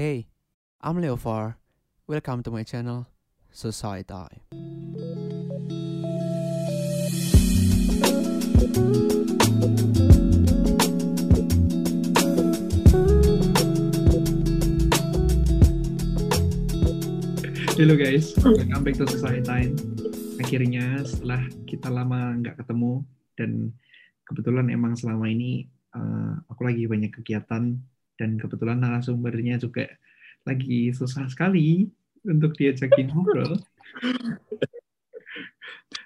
Hey, I'm Leofar. Welcome to my channel, Society. Halo guys, welcome back to Society Time. Akhirnya setelah kita lama nggak ketemu dan kebetulan emang selama ini uh, aku lagi banyak kegiatan dan kebetulan narasumbernya juga lagi susah sekali untuk diajakin ngobrol.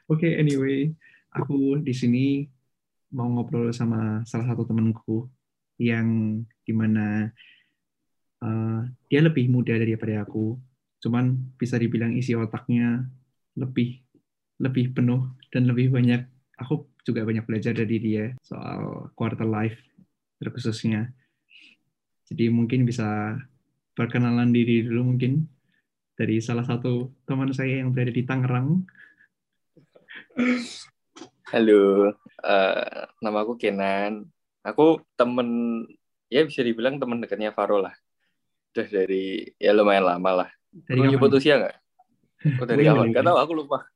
Oke, okay, anyway, aku di sini mau ngobrol sama salah satu temanku yang di mana uh, dia lebih muda daripada aku, cuman bisa dibilang isi otaknya lebih lebih penuh dan lebih banyak. Aku juga banyak belajar dari dia soal quarter life terkhususnya. Jadi mungkin bisa perkenalan diri dulu mungkin dari salah satu teman saya yang berada di Tangerang. Halo, uh, nama aku Kenan. Aku temen, ya bisa dibilang temen dekatnya Faro lah. Udah dari, ya lumayan lama lah. Dari Lu nyebut usia nggak? Oh, dari kapan? Gak tau, aku lupa.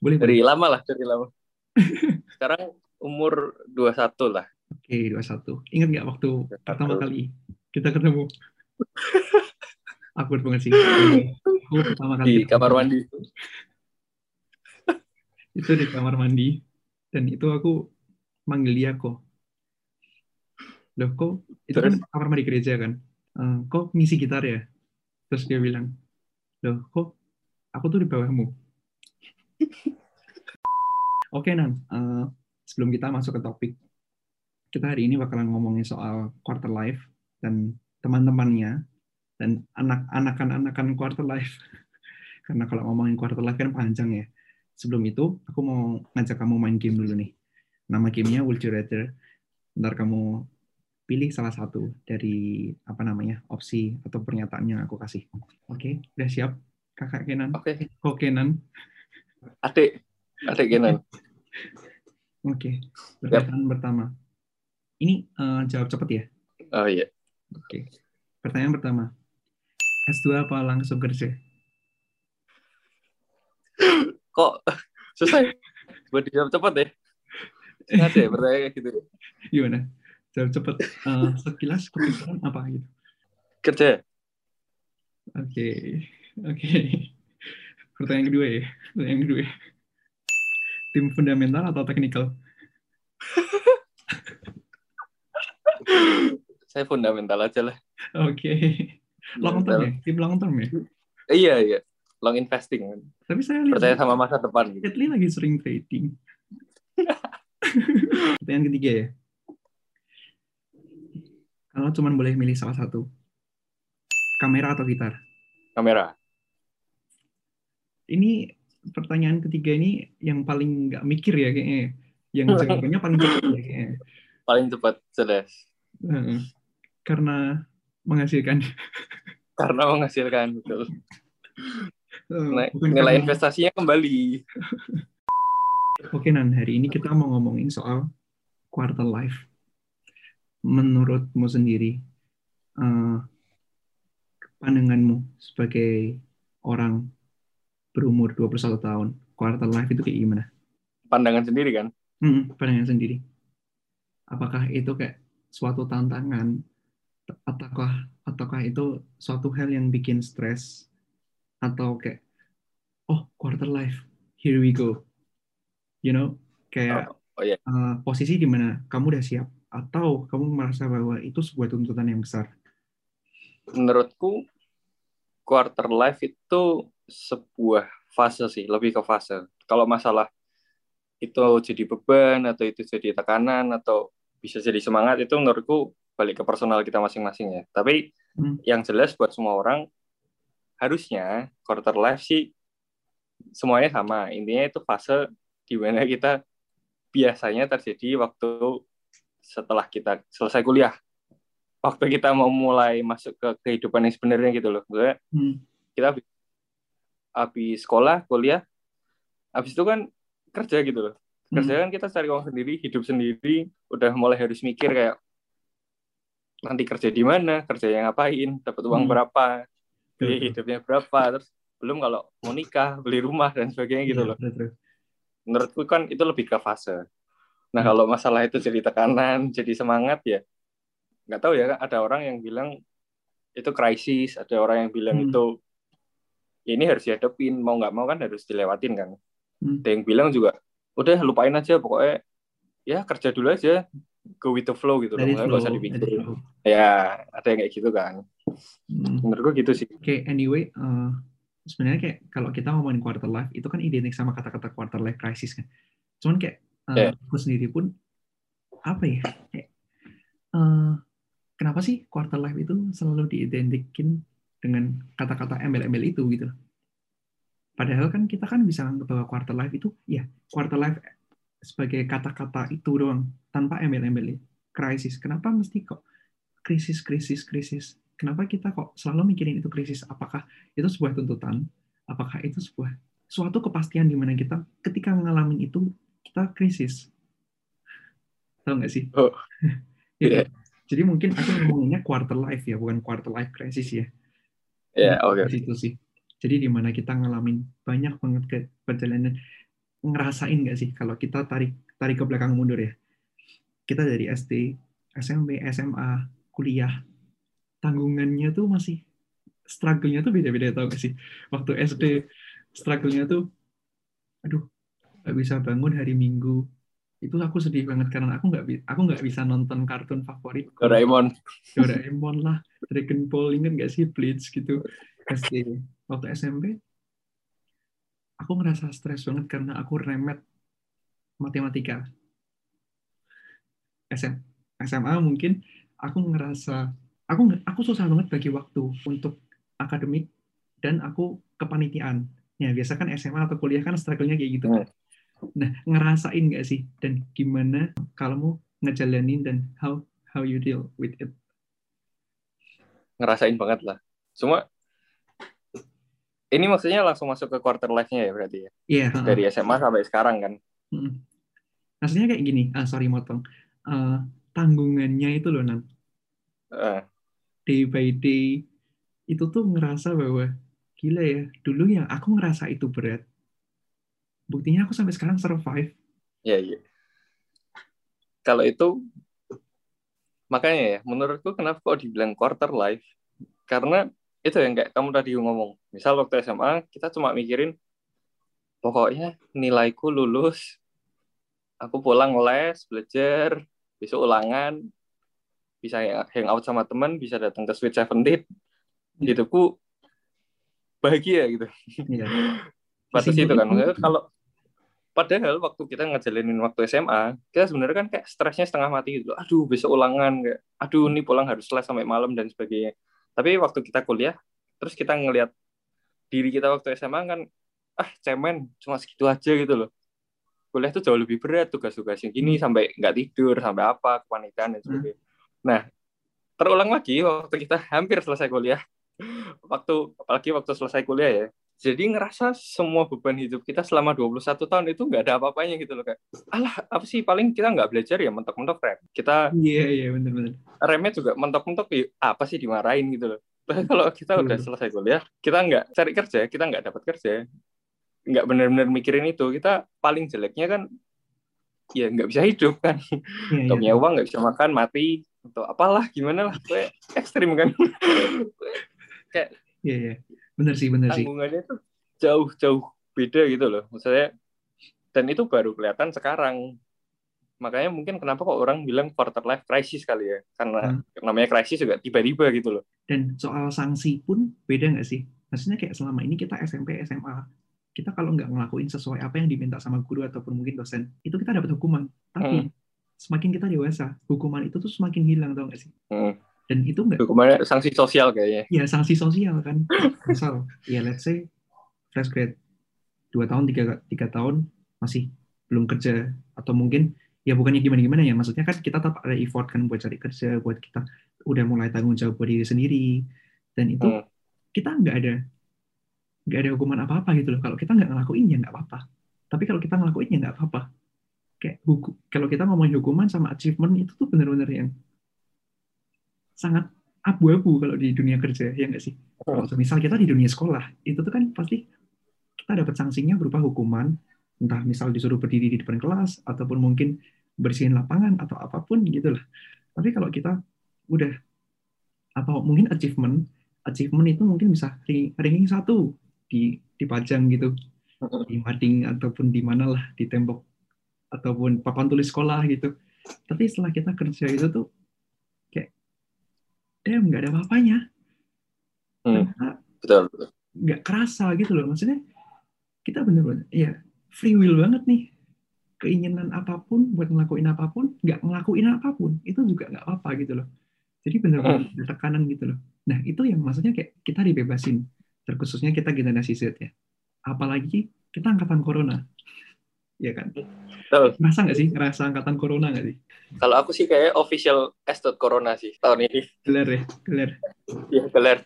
boleh, dari boleh. lama lah, dari lama. Sekarang umur 21 lah. Oke, 21. Ingat nggak waktu 21. pertama kali kita ketemu? Aku banget sih. Aku pertama kali. Di kamar mandi. itu di kamar mandi. Dan itu aku manggil dia kok. Loh kok, itu kan Terus? kan kamar mandi gereja kan? Uh, kok ngisi gitar ya? Terus dia bilang, loh kok aku tuh di bawahmu. Oke Nan, uh, sebelum kita masuk ke topik, kita hari ini bakalan ngomongin soal quarter life dan teman-temannya dan anak-anakan-anakan quarter life. Karena kalau ngomongin quarter life kan panjang ya. Sebelum itu, aku mau ngajak kamu main game dulu nih. Nama gamenya Would You Rather. Ntar kamu pilih salah satu dari apa namanya opsi atau pernyataan yang aku kasih. Oke, udah siap, kakak Kenan? Oke. Okay. Kok Kenan? Adik, adik Kenan. Oke, pertanyaan yep. pertama. Ini uh, jawab cepat ya? Oh iya. Oke. Pertanyaan pertama. S2 apa langsung kerja? Kok susah buat dijawab cepat ya? Ingat ya pertanyaan kayak gitu. Gimana? Jawab cepat. Uh, sekilas kepikiran apa gitu? Kerja. Oke. Okay. Oke. Okay. Pertanyaan kedua ya. Pertanyaan kedua. Tim fundamental atau teknikal? Saya fundamental aja lah. Oke. Okay. Long term ya? Tim long term ya? Iya, iya. Long investing. Tapi saya lihat percaya sama masa depan. Lately lagi sering trading. Pertanyaan ketiga ya. Kalau cuma boleh milih salah satu, kamera atau gitar? Kamera. Ini pertanyaan ketiga ini yang paling nggak mikir ya kayaknya. Yang jawabannya paling cepat ya kayaknya. Paling cepat, jelas. Karena menghasilkan. Karena menghasilkan, betul. Nilai, nilai investasinya kembali. Oke Nan, hari ini kita mau ngomongin soal quarter life menurutmu sendiri uh, pandanganmu sebagai orang berumur 21 tahun quarter life itu kayak gimana? Pandangan sendiri kan? Hmm, pandangan sendiri. Apakah itu kayak suatu tantangan ataukah ataukah itu suatu hal yang bikin stres atau kayak oh quarter life here we go you know kayak oh, oh, yeah. uh, posisi di mana kamu udah siap atau kamu merasa bahwa itu sebuah tuntutan yang besar? Menurutku quarter life itu sebuah fase sih, lebih ke fase. Kalau masalah itu jadi beban atau itu jadi tekanan atau bisa jadi semangat itu menurutku balik ke personal kita masing-masing ya. Tapi hmm. yang jelas buat semua orang harusnya quarter life sih semuanya sama. Intinya itu fase di mana kita biasanya terjadi waktu setelah kita selesai kuliah waktu kita mau mulai masuk ke kehidupan yang sebenarnya gitu loh Maksudnya, hmm. kita habis, habis sekolah kuliah habis itu kan kerja gitu loh kerja hmm. kan kita cari uang sendiri hidup sendiri udah mulai harus mikir kayak nanti kerja di mana kerja yang ngapain dapat uang Hmm. berapa Betul. hidupnya berapa terus belum kalau mau nikah beli rumah dan sebagainya gitu Iya, loh menurutku kan itu lebih ke fase nah Hmm. kalau masalah itu jadi tekanan jadi semangat ya nggak tahu ya ada orang yang bilang itu krisis ada orang yang bilang Hmm. itu ya ini harus dihadapin mau nggak mau kan harus dilewatin kan Hmm. ada yang bilang juga udah lupain aja pokoknya ya kerja dulu aja go with the flow gitu loh nggak usah flow. ya ada yang kayak gitu kan Hmm. menurutku gitu sih Oke, anyway, eh, sebenarnya kayak kalau kita ngomongin quarter life itu kan identik sama kata-kata quarter life crisis kan. Cuman kayak eh, Yeah. aku sendiri pun apa ya? Kayak, eh, kenapa sih quarter life itu selalu diidentikin dengan kata-kata embel-embel itu gitu? Padahal kan kita kan bisa anggap bahwa quarter life itu ya quarter life sebagai kata-kata itu doang tanpa embel-embel krisis. Kenapa mesti kok krisis, krisis, krisis? Kenapa kita kok selalu mikirin itu krisis? Apakah itu sebuah tuntutan? Apakah itu sebuah suatu kepastian di mana kita ketika ngalamin itu kita krisis? Tahu nggak sih? Oh. Gitu. Iya. Jadi mungkin aku ngomonginnya quarter life ya, bukan quarter life crisis ya. ya oke Di situ sih. Jadi di mana kita ngalamin banyak banget ke perjalanan ngerasain nggak sih kalau kita tarik tarik ke belakang mundur ya. Kita dari SD, SMP, SMA, kuliah, tanggungannya tuh masih struggle-nya tuh beda-beda tau gak sih? Waktu SD struggle-nya tuh aduh nggak bisa bangun hari Minggu. Itu aku sedih banget karena aku nggak aku nggak bisa nonton kartun favorit. Doraemon. Doraemon lah, Dragon Ball ingat gak sih? Bleach gitu. SD waktu SMP aku ngerasa stres banget karena aku remet matematika. SM, SMA mungkin aku ngerasa aku aku susah banget bagi waktu untuk akademik dan aku kepanitiaan. Ya biasa kan SMA atau kuliah kan struggle-nya kayak gitu Hmm. nah ngerasain nggak sih? Dan gimana kalau mau ngejalanin dan how how you deal with it? Ngerasain banget lah. Cuma ini maksudnya langsung masuk ke quarter life-nya ya berarti ya Iya. dari SMA sampai sekarang kan Mm. Maksudnya kayak gini, ah sorry motong. Eh, tanggungannya itu loh Nan, Eh, day by day itu tuh ngerasa bahwa gila ya, dulu yang aku ngerasa itu berat. Buktinya aku sampai sekarang survive. ya iya kalau itu makanya ya menurutku kenapa kok dibilang quarter life karena itu yang kayak kamu tadi ngomong. Misal waktu SMA kita cuma mikirin pokoknya nilaiku lulus aku pulang les belajar besok ulangan bisa hangout sama teman bisa datang ke Sweet Seventeen. Hidupku bahagia gitu. Iya. batas itu kan. Maksudnya kalau padahal waktu kita ngejalanin waktu SMA kita sebenarnya kan kayak stresnya setengah mati gitu. Aduh besok ulangan kayak aduh ini pulang harus les sampai malam dan sebagainya tapi waktu kita kuliah terus kita ngelihat diri kita waktu SMA kan ah cemen cuma segitu aja gitu loh. Kuliah tuh jauh lebih berat tugas-tugas yang gini sampai nggak tidur sampai apa kepanitiaan dan sebagainya. Nah terulang lagi waktu kita hampir selesai kuliah. Waktu apalagi waktu selesai kuliah ya jadi ngerasa semua beban hidup kita selama 21 tahun itu nggak ada apa-apanya gitu loh kayak alah apa sih? Paling kita nggak belajar ya mentok-mentok rem. Kita Iya, iya benar-benar. remnya juga mentok-mentok apa sih dimarahin? Gitu loh. Tapi kalau kita udah selesai kuliah kita nggak cari kerja kita nggak dapat kerja. Nggak benar-benar mikirin itu. Kita paling jeleknya kan ya nggak bisa hidup kan. Iya, nggak iya. punya uang nggak bisa makan mati atau apalah gimana lah. Kayak ekstrim kan. Iya, iya. Benar sih, benar sih. tanggungannya itu jauh-jauh beda gitu loh maksudnya dan itu baru kelihatan sekarang makanya mungkin kenapa kok orang bilang quarter life crisis kali ya karena namanya crisis juga tiba-tiba gitu loh Dan soal sanksi pun beda nggak sih? Maksudnya kayak selama ini kita SMP, SMA, kita kalau nggak ngelakuin sesuai apa yang diminta sama guru ataupun mungkin dosen, itu kita dapat hukuman. Tapi semakin kita dewasa, hukuman itu tuh semakin hilang, tau nggak sih? Hmm. Dan itu nggak, hukumannya sanksi sosial kayaknya ya sanksi sosial kan. Misal, ya let's say fresh grade, dua tahun, tiga, tiga tahun masih belum kerja, atau mungkin ya bukannya gimana-gimana ya, maksudnya kan kita tetap ada effort kan buat cari kerja, buat kita udah mulai tanggung jawab buat diri sendiri, dan itu Hmm. kita nggak ada nggak ada hukuman apa-apa gitu loh. Kalau kita nggak ngelakuin ya nggak apa-apa. Tapi kalau kita ngelakuin ya nggak apa-apa. Kayak hukum, kalau kita ngomongin hukuman sama achievement itu tuh bener-bener yang sangat abu-abu kalau di dunia kerja ya nggak sih? Kalau misal kita di dunia sekolah itu tuh kan pasti kita dapat sanksinya berupa hukuman entah misal disuruh berdiri di depan kelas ataupun mungkin bersihin lapangan atau apa pun gitu lah. Tapi kalau kita udah atau mungkin achievement achievement itu mungkin bisa ranking satu di dipajang gitu. Di mading ataupun di mana lah di tembok ataupun papan tulis sekolah gitu. Tapi setelah kita kerja itu tuh damn nggak ada apa-apanya. Hmm, betul, nggak kerasa gitu loh. Maksudnya kita bener-bener ya free will banget nih. Keinginan apa pun buat ngelakuin apa pun nggak ngelakuin apa pun itu juga nggak apa-apa gitu loh. Jadi bener-bener ada tekanan gitu loh. Nah itu yang maksudnya kayak kita dibebasin. Terkhususnya kita generasi Z ya. Apalagi kita angkatan corona ya kan Betul. Ngerasa nggak sih ngerasa angkatan corona nggak sih Kalau aku sih kayak official S. Corona sih tahun ini. gelar ya gelar Ya, gelar.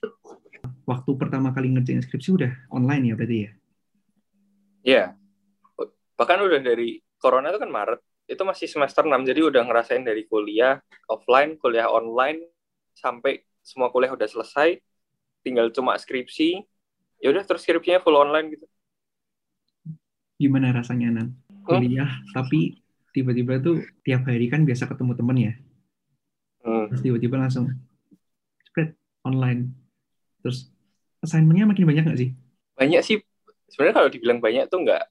waktu pertama kali ngerjain skripsi udah online ya berarti ya Ya. Bahkan udah dari Corona itu kan Maret. Itu masih semester 6, jadi udah ngerasain dari kuliah offline, kuliah online, sampai semua kuliah udah selesai, tinggal cuma skripsi, ya udah terus skripsinya full online gitu. Gimana rasanya nan kuliah tapi tiba-tiba tuh tiap hari kan biasa ketemu temen ya Hmm. terus tiba-tiba langsung spread online terus assignmentnya makin banyak nggak sih Banyak sih, sebenarnya kalau dibilang banyak tuh nggak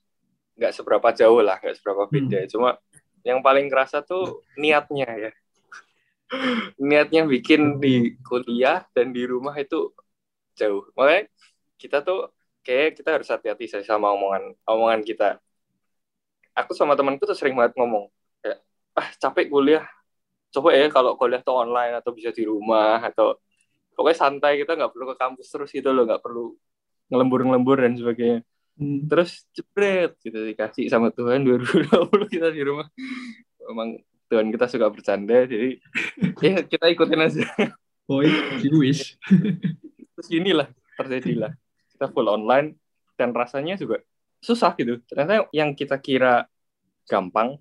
nggak seberapa jauh lah, nggak seberapa beda. Cuma yang paling kerasa tuh niatnya ya. niatnya bikin di kuliah dan di rumah itu jauh. Makanya kita tuh kayak kita harus hati-hati sama omongan omongan kita. Aku sama temanku tuh sering banget ngomong kayak ah capek kuliah. Coba ya kalau kuliah tuh online atau bisa di rumah atau pokoknya santai kita nggak perlu ke kampus terus gitu loh nggak perlu ngelembur-ngelembur dan sebagainya. Hmm. Terus jebret gitu dikasih sama Tuhan 2020 kita di rumah. Emang Tuhan kita suka bercanda jadi ya kita ikutin aja. boy Jewish Terus inilah terjadilah. Kita full online dan rasanya juga susah gitu. Ternyata yang kita kira gampang,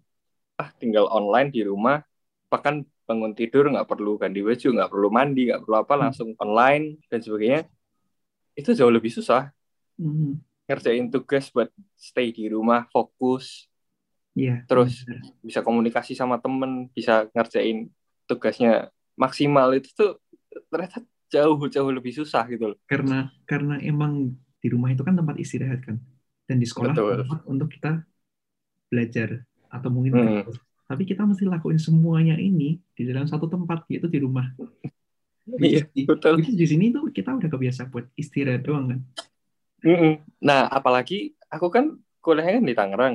ah tinggal online di rumah, bahkan bangun tidur nggak perlu ganti baju, nggak perlu mandi, nggak perlu apa, langsung online dan sebagainya. Itu jauh lebih susah. Hmm. Ngerjain tugas buat stay di rumah, fokus, Iya. Terus benar. bisa komunikasi sama temen, bisa ngerjain tugasnya maksimal itu tuh ternyata jauh jauh lebih susah gitu loh. karena karena emang di rumah itu kan tempat istirahat kan dan di sekolah Betul. tempat untuk kita belajar atau mungkin Hmm. tapi kita mesti lakuin semuanya ini di dalam satu tempat yaitu di rumah Iya, Di- betul. di sini tuh kita udah kebiasa buat istirahat doang kan. Nah, apalagi aku kan kuliahnya kan di Tangerang.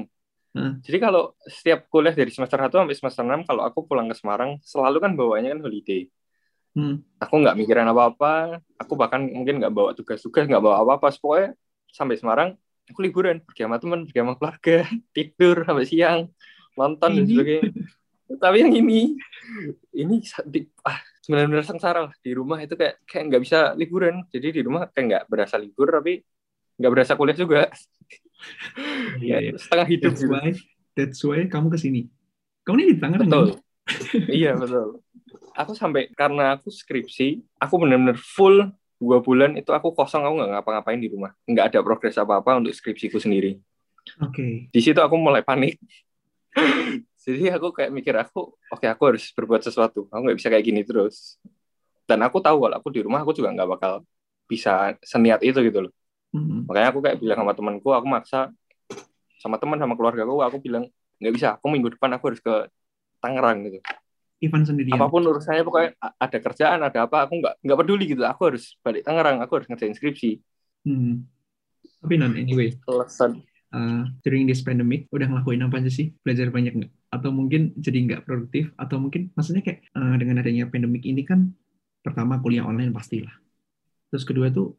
Hmm. Jadi kalau setiap kuliah dari semester 1 sampai semester 6, kalau aku pulang ke Semarang, selalu kan bawanya kan holiday. Hmm. Aku nggak mikirin apa-apa, aku bahkan mungkin nggak bawa tugas-tugas, nggak bawa apa-apa. Pokoknya sampai Semarang, aku liburan, pergi sama teman, pergi sama keluarga, tidur sampai siang, nonton dan sebagainya. Tapi yang ini, ini ah, benar-benar sengsara lah. Di rumah itu kayak kayak nggak bisa liburan. Jadi di rumah kayak nggak berasa libur, tapi nggak berasa kuliah juga. Iya, Ya, iya. setengah hidup that's gitu. why that's why kamu ke sini kamu ini di Tangerang Betul. kan? iya betul. Aku sampai karena aku skripsi, aku benar-benar full dua bulan itu aku kosong, aku nggak ngapa-ngapain di rumah, nggak ada progres apa-apa untuk skripsiku sendiri. oke Di situ aku mulai panik. Jadi aku kayak mikir aku, oke aku harus berbuat sesuatu. Aku nggak bisa kayak gini terus. Dan aku tahu kalau aku di rumah aku juga nggak bakal bisa seniat itu gitu loh. Hmm. Makanya aku kayak bilang sama temanku, aku maksa sama teman sama keluarga aku, aku bilang nggak bisa. Aku minggu depan aku harus ke Tangerang gitu. Ivan sendirian. Apa pun urusannya pokoknya ada kerjaan ada apa aku nggak nggak peduli gitu. Aku harus balik Tangerang aku harus ngerjain skripsi. Hmm. tapi non anyway. Alasan. Uh, during this pandemic udah ngelakuin apa aja sih? Belajar banyak nggak? Atau mungkin jadi nggak produktif? Atau mungkin maksudnya kayak uh, dengan adanya pandemic ini kan pertama kuliah online pastilah. Terus kedua tuh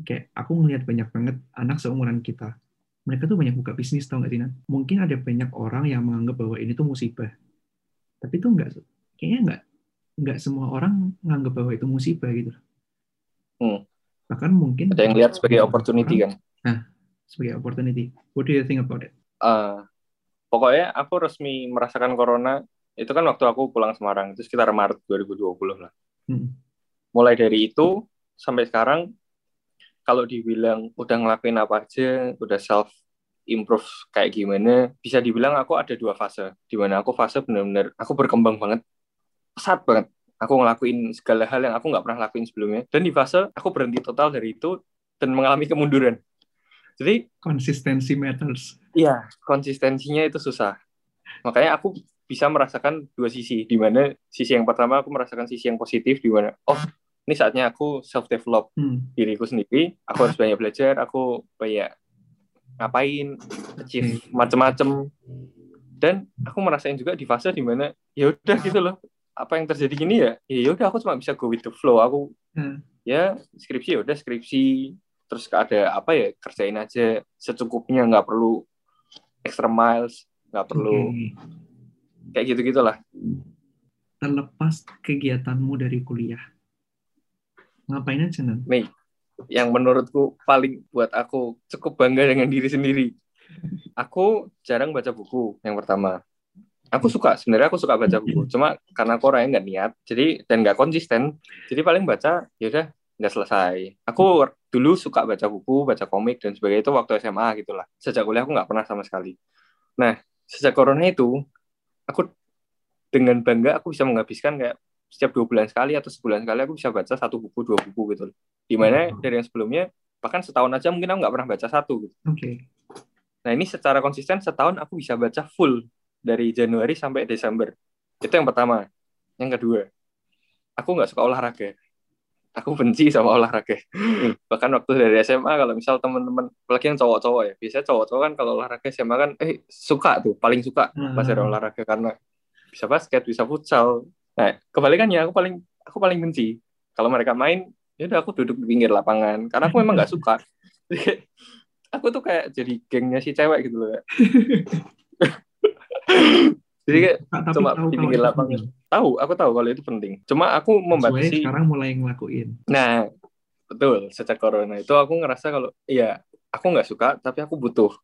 kayak aku ngelihat banyak banget anak seumuran kita. Mereka tuh banyak buka bisnis tau nggak sih Nan? mungkin ada banyak orang yang menganggap bahwa ini tuh musibah. Tapi tuh nggak kayaknya nggak nggak semua orang menganggap bahwa itu musibah gitu. Hmm. bahkan mungkin ada yang lihat sebagai opportunity kan? Sebagai opportunity. What do you think about it? Eh, pokoknya aku resmi merasakan corona itu kan waktu aku pulang Semarang itu sekitar Maret 2020 lah. Hmm. mulai dari itu sampai sekarang kalau dibilang udah ngelakuin apa aja udah self improve kayak gimana bisa dibilang aku ada dua fase di mana aku fase benar-benar aku berkembang banget pesat banget. Aku ngelakuin segala hal yang aku nggak pernah lakuin sebelumnya. Dan di fase aku berhenti total dari itu dan mengalami kemunduran. Jadi Konsistensi matters. Iya, konsistensinya itu susah. Makanya aku bisa merasakan dua sisi, di mana sisi yang pertama aku merasakan sisi yang positif, di mana oh ini saatnya aku self develop Hmm. diriku sendiri, aku harus banyak belajar, aku banyak ngapain, achieve macem-macem, dan aku merasain juga di fase di mana ya udah gitu loh, apa yang terjadi gini ya, ya udah aku cuma bisa go with the flow, aku Hmm. ya skripsi ya udah skripsi terus ada apa ya kerjain aja secukupnya nggak perlu extra miles nggak perlu Oke. kayak gitu gitulah Terlepas kegiatanmu dari kuliah, ngapain aja Nan? nih yang menurutku paling buat aku cukup bangga dengan diri sendiri aku jarang baca buku yang pertama aku suka sebenarnya aku suka baca buku cuma karena aku orangnya nggak niat jadi dan nggak konsisten jadi paling baca ya udah nggak selesai. Aku dulu suka baca buku baca komik dan sebagainya itu waktu SMA gitulah. Sejak kuliah aku nggak pernah sama sekali. Nah sejak corona itu aku dengan bangga aku bisa menghabiskan kayak setiap dua bulan sekali atau sebulan sekali aku bisa baca satu buku dua buku gitu di mana dari yang sebelumnya bahkan setahun aja mungkin aku nggak pernah baca satu gitu. Oke. Nah ini secara konsisten setahun aku bisa baca full dari Januari sampai Desember. Itu yang pertama. Yang kedua, aku nggak suka olahraga. Aku benci sama olahraga. Bahkan waktu dari SMA kalau misal teman-teman, apalagi yang cowok-cowok ya, biasanya cowok-cowok kan kalau olahraga SMA kan, eh suka tuh, paling suka pas ada Hmm. olahraga karena bisa basket, bisa futsal. Nah kebalikannya aku paling aku paling benci kalau mereka main, ya udah aku duduk di pinggir lapangan karena aku memang nggak suka. Aku tuh kayak jadi gengnya si cewek gitu loh. Jadi kayak tapi cuma tahu di kalau pinggir itu lapangan. penting. tahu, aku tahu kalau itu penting. Cuma aku Sesuai membatasi. sekarang mulai ngelakuin. Nah, betul. Sejak corona itu aku ngerasa kalau iya, aku nggak suka, tapi aku butuh.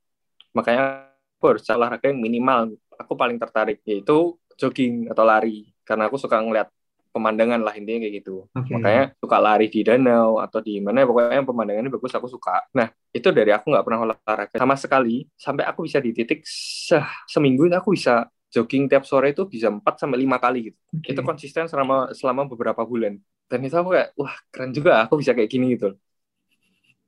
Makanya aku harus olahraga yang minimal. Aku paling tertarik yaitu jogging atau lari. Karena aku suka ngeliat pemandangan lah intinya kayak gitu. Oke. Makanya suka lari di danau atau di mana pokoknya yang pemandangannya bagus aku suka. Nah itu dari aku nggak pernah olahraga sama sekali sampai aku bisa di titik se seminggu itu aku bisa jogging tiap sore itu bisa 4 sampai lima kali gitu. Oke. Itu konsisten selama selama beberapa bulan. Dan itu aku kayak wah keren juga aku bisa kayak gini gitu.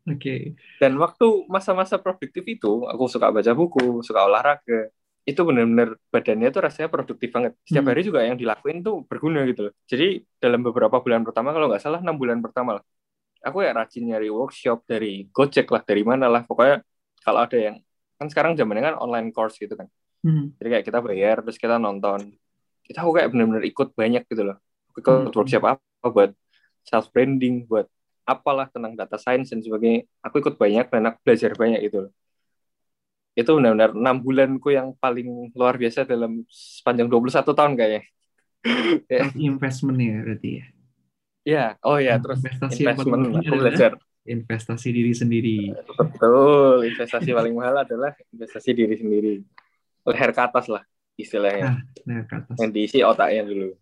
Oke. Dan waktu masa-masa produktif itu aku suka baca buku, suka olahraga. Itu benar-benar badannya tuh rasanya produktif banget. Setiap Hmm. hari juga yang dilakuin tuh berguna gitu loh. Jadi dalam beberapa bulan pertama kalau nggak salah enam bulan pertama lah. Aku ya rajin nyari workshop dari Gojek lah, dari mana lah. Pokoknya kalau ada yang kan sekarang zamannya kan online course gitu kan. Hmm. Jadi kayak kita bayar terus kita nonton. Kita aku kayak benar-benar ikut banyak gitu loh. Ikut Hmm. workshop apa buat self branding, buat apalah tentang data science dan sebagainya. Aku ikut banyak dan aku belajar banyak gitu loh. Itu benar-benar enam bulanku yang paling luar biasa dalam sepanjang 21 tahun kayaknya. Ya. Investment ya berarti ya. Ya, oh ya, terus investasi investment aku belajar. Investasi diri sendiri. Betul, investasi paling mahal adalah investasi diri sendiri. Leher ke atas lah istilahnya. Nah, ke atas. yang diisi otaknya dulu.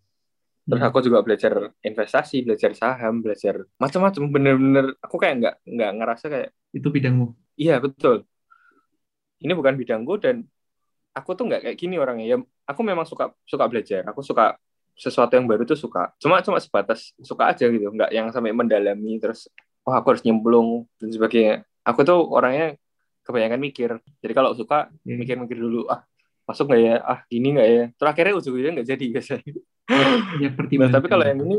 Terus Hmm. aku juga belajar investasi, belajar saham, belajar macam-macam. Bener-bener aku kayak nggak nggak ngerasa kayak Itu bidangmu. iya betul. Ini bukan bidangku dan aku tuh nggak kayak gini orangnya. Ya, aku memang suka suka belajar. Aku suka sesuatu yang baru tuh suka. Cuma cuma sebatas suka aja gitu, nggak yang sampai mendalami terus oh aku harus nyemplung dan sebagainya. Aku tuh orangnya kebanyakan mikir. Jadi kalau suka Oke. mikir-mikir dulu ah masuk nggak ya ah gini nggak ya terakhirnya ujung-ujungnya nggak jadi biasanya Nah, pertimbangan. tapi kalau yang ini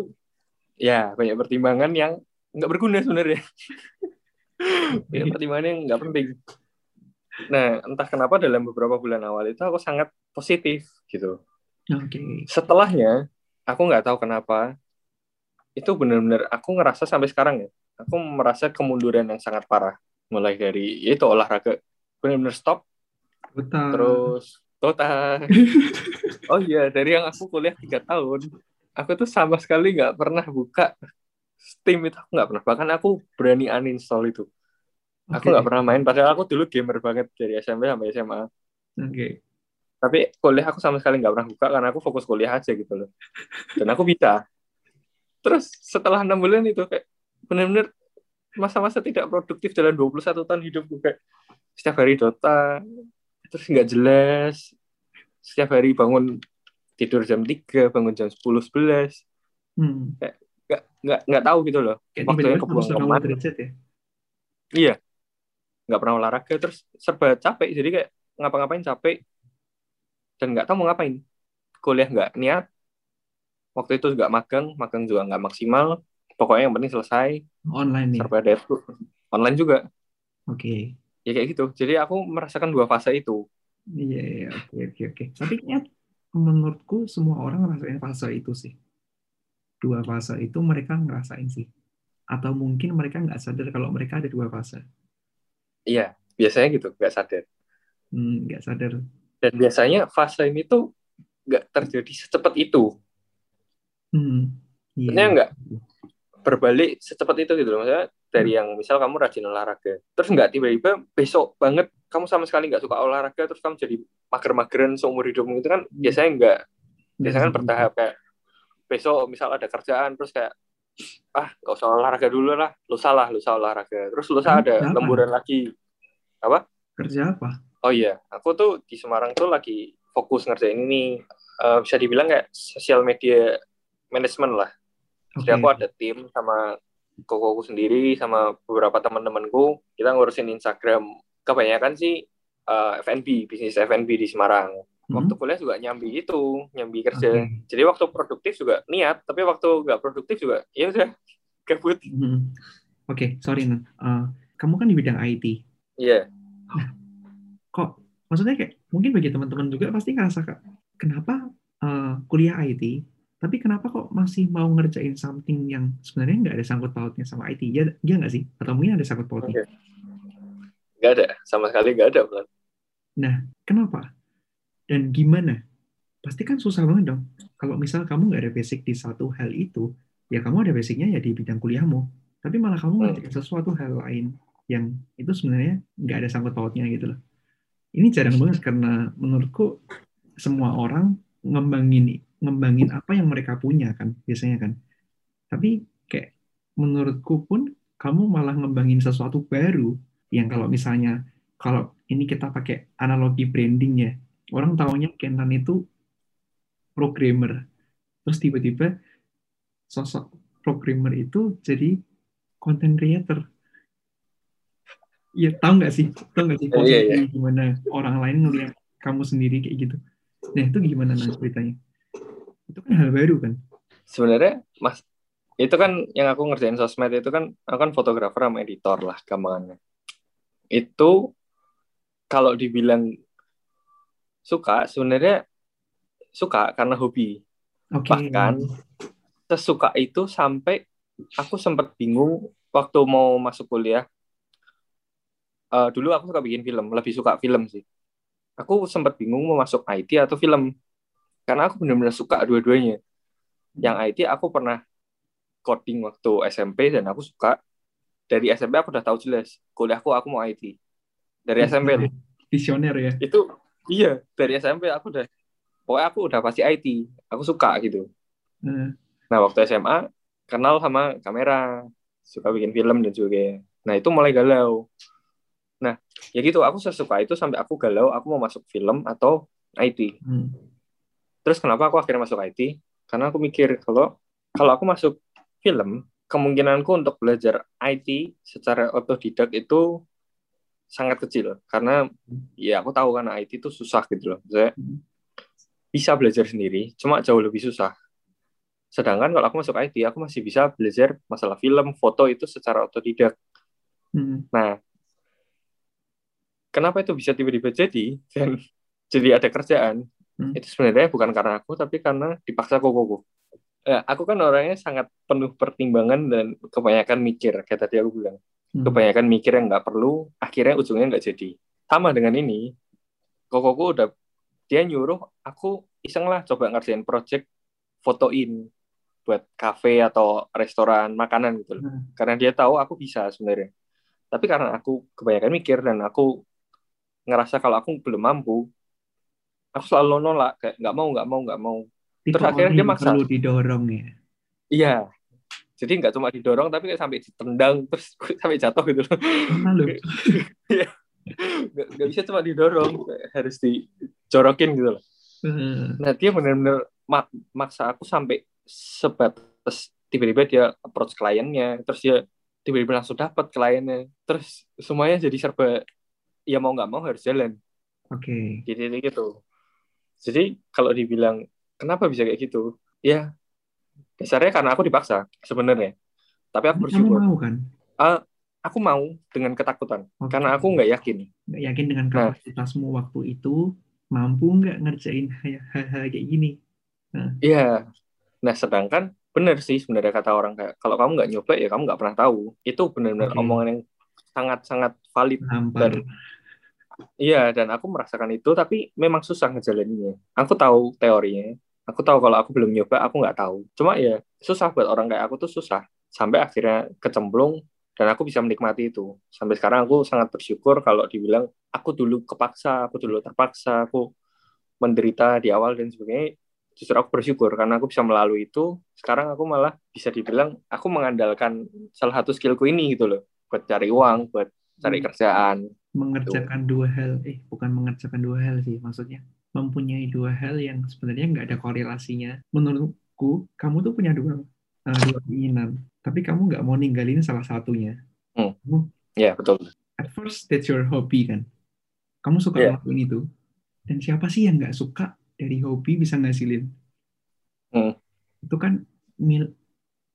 ya banyak pertimbangan yang nggak berguna sebenarnya. banyak pertimbangan yang nggak penting. Nah, entah kenapa dalam beberapa bulan awal itu aku sangat positif gitu. Oke. Setelahnya, aku nggak tahu kenapa itu benar-benar aku ngerasa sampai sekarang ya, aku merasa kemunduran yang sangat parah. Mulai dari ya itu olahraga benar-benar stop, Total. terus total. oh iya, dari yang aku kuliah tiga tahun, aku tuh sama sekali nggak pernah buka Steam itu aku nggak pernah. Bahkan aku berani uninstall itu. Aku nggak pernah main. Padahal aku dulu gamer banget dari SMP sampai SMA. Oke. Tapi kuliah aku sama sekali nggak pernah buka karena aku fokus kuliah aja gitu loh. Dan aku bisa. terus setelah enam bulan itu kayak benar-benar masa-masa tidak produktif dalam 21 tahun hidupku kayak setiap hari Dota terus nggak jelas setiap hari bangun tidur jam 3 bangun jam 10 11 Hmm. nggak nggak nggak tahu gitu loh Kayak Waktu yang tiba-tiba kebuang ke mana. ya. iya nggak pernah olahraga terus serba capek jadi kayak ngapa-ngapain capek dan nggak tahu mau ngapain kuliah nggak niat waktu itu juga magang magang juga nggak maksimal pokoknya yang penting selesai Online nih. serba deadlock online juga Oke. ya kayak gitu jadi aku merasakan dua fase itu Iya, iya, oke, oke, oke. Tapi kayaknya menurutku semua orang ngerasain fase itu sih. Dua fase itu mereka ngerasain sih. Atau mungkin mereka nggak sadar kalau mereka ada dua fase. Iya biasanya gitu nggak sadar. Hmm, nggak sadar. dan biasanya fase ini tuh nggak terjadi secepat itu. Hmm, iya. Sebenarnya nggak? Berbalik secepat itu gitu loh maksudnya dari yang misal kamu rajin olahraga terus nggak tiba-tiba besok banget kamu sama sekali nggak suka olahraga terus kamu jadi mager-mageran seumur hidupmu itu kan biasanya nggak. Biasanya kan seperti bertahap kayak besok misal ada kerjaan terus kayak ah nggak usah olahraga dulu lah lusa lah lusa olahraga terus lusa Kamu ada apa? lemburan lagi itu. Kerja apa? oh iya aku tuh di Semarang tuh lagi fokus ngerjain ini Eh, bisa dibilang kayak sosial media manajemen lah. Jadi aku ada tim sama kokoku sendiri sama beberapa teman-temanku. Kita ngurusin Instagram. Kebanyakan sih eh, F&B, bisnis F&B di Semarang. Hmm? Waktu kuliah juga nyambi itu, nyambi kerja. Oke. Jadi waktu produktif juga niat, tapi waktu nggak produktif juga ya udah gabut. Hmm. Oke, sorry Nan. Eh, kamu kan di bidang IT. Iya, Kok maksudnya kayak mungkin bagi teman-teman juga pasti ngerasa Kak, kenapa eh, kuliah IT, tapi kenapa kok masih mau ngerjain something yang sebenarnya nggak ada sangkut pautnya sama IT? Ya, ya nggak sih? Atau mungkin ada sangkut pautnya? Oke. nggak ada, sama sekali nggak ada. Blan. Kenapa? Dan gimana? Pasti kan susah banget dong. Kalau misal kamu nggak ada basic di satu hal itu, ya kamu ada basicnya ya di bidang kuliahmu. Tapi malah kamu ngerjain sesuatu hal lain yang itu sebenarnya nggak ada sangkut pautnya gitu loh. Ini jarang banget karena menurutku semua orang ngembangin ngembangin apa yang mereka punya kan biasanya kan. Tapi kayak menurutku pun kamu malah ngembangin sesuatu baru yang kalau misalnya kalau ini kita pakai analogi branding ya orang taunya Kenan itu programmer terus tiba-tiba sosok programmer itu jadi content creator Iya, tahu nggak sih? Tahu nggak sih Oh, iya, iya. gimana orang lain ngeliat kamu sendiri kayak gitu? Nah, itu gimana nah ceritanya? Itu kan hal baru kan? Sebenarnya, Mas, itu kan yang aku ngerjain sosmed itu kan, aku kan fotografer sama editor lah, gampangannya. Itu kalau dibilang suka, sebenarnya suka karena hobi. Oke. Bahkan sesuka itu sampai aku sempat bingung waktu mau masuk kuliah. Eh, dulu aku suka bikin film, lebih suka film sih. Aku sempat bingung mau masuk IT atau film. Karena aku benar-benar suka dua-duanya. Yang IT aku pernah coding waktu SMP dan aku suka. Dari SMP aku udah tahu jelas, kuliahku aku mau IT. Dari SMP loh. Visioner ya. Itu iya, dari SMP aku udah pokoknya aku udah pasti IT. Aku suka gitu. Nah, Nah, waktu SMA kenal sama kamera, suka bikin film dan juga. Nah, itu mulai galau. Nah, ya gitu, aku sesuka itu sampai aku galau, aku mau masuk film atau IT. hmm. Terus kenapa aku akhirnya masuk IT? Karena aku mikir kalau kalau aku masuk film, kemungkinanku untuk belajar IT secara otodidak itu sangat kecil karena ya aku tahu kan IT itu susah gitu loh. Saya Hmm. bisa belajar sendiri, cuma jauh lebih susah. Sedangkan kalau aku masuk IT, aku masih bisa belajar masalah film, foto itu secara otodidak. Hmm. Nah, kenapa itu bisa tiba-tiba jadi dan jadi ada kerjaan? Hmm. Itu sebenarnya bukan karena aku, tapi karena dipaksa kokoku. Ya, aku kan orangnya sangat penuh pertimbangan dan kebanyakan mikir, kayak tadi aku bilang. Hmm. Kebanyakan mikir yang nggak perlu, akhirnya ujungnya nggak jadi. Sama dengan ini, kokoku udah, dia nyuruh aku iseng lah coba ngerjain project fotoin buat kafe atau restoran makanan gitu loh Nah, karena dia tahu aku bisa sebenarnya tapi karena aku kebanyakan mikir dan aku ngerasa kalau aku belum mampu aku selalu nolak kayak nggak mau nggak mau nggak mau tipe Terus akhirnya dia maksa. perlu didorong ya. iya jadi nggak cuma didorong tapi kayak sampai ditendang terus sampai jatuh gitu loh. Mana lu? nggak bisa cuma didorong harus dijorokin gitu loh. Eh, nah dia benar-benar mak maksa aku sampai sebatas tiba-tiba dia approach kliennya terus dia tiba-tiba langsung dapat kliennya terus semuanya jadi serba ya mau nggak mau harus jalan. Oke. gitu gitu. Jadi kalau dibilang kenapa bisa kayak gitu? Ya dasarnya karena aku dipaksa sebenarnya tapi aku Kamu bersyukur mau kan? Ah, aku mau dengan ketakutan Oke. karena aku nggak yakin Nggak yakin dengan Nah. kapasitasmu waktu itu mampu nggak ngerjain hal-hal kayak gini? Iya. Nah, sedangkan benar sih sebenarnya kata orang kayak kalau kamu nggak nyoba ya kamu nggak pernah tahu. Itu benar-benar Oke. omongan yang sangat-sangat valid. Nampar. Dan- Iya, dan aku merasakan itu tapi memang susah ngejalaninnya. Aku tahu teorinya. Aku tahu kalau aku belum nyoba, aku nggak tahu. Cuma ya susah buat orang kayak aku tuh susah. Sampai akhirnya kecemplung dan aku bisa menikmati itu. Sampai sekarang aku sangat bersyukur kalau dibilang aku dulu kepaksa, aku dulu terpaksa, aku menderita di awal dan sebagainya. Justru aku bersyukur karena aku bisa melalui itu. Sekarang aku malah bisa dibilang aku mengandalkan salah satu skillku ini gitu loh. Buat cari uang, buat cari Hmm. kerjaan. mengerjakan dua hal eh bukan mengerjakan dua hal sih maksudnya mempunyai dua hal yang sebenarnya nggak ada korelasinya menurutku kamu tuh punya dua eh, dua keinginan tapi kamu nggak mau ninggalin salah satunya Hmm. Kamu- Ya, betul. at first that's your hobby kan kamu suka Iya. ngelakuin itu dan siapa sih yang nggak suka dari hobi bisa ngasilin Hmm. itu kan mil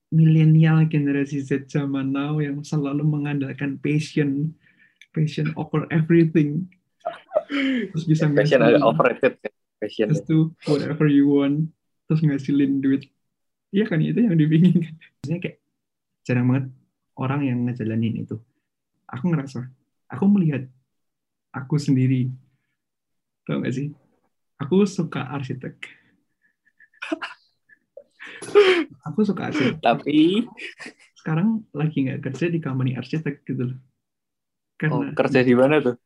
milenial generasi Z zaman now yang selalu mengandalkan passion passion over everything terus bisa Passion ngasilin agak overrated kan. Passion. terus tuh whatever you want terus ngasilin duit. Iya kan itu yang dipingin. Kan maksudnya kayak jarang banget orang yang ngejalanin itu. Aku ngerasa aku melihat aku sendiri. Tau gak sih? Aku suka arsitek. Aku suka arsitek. Tapi? Sekarang lagi nggak kerja di company arsitek gitu loh. Oh, karena kerja di mana tuh?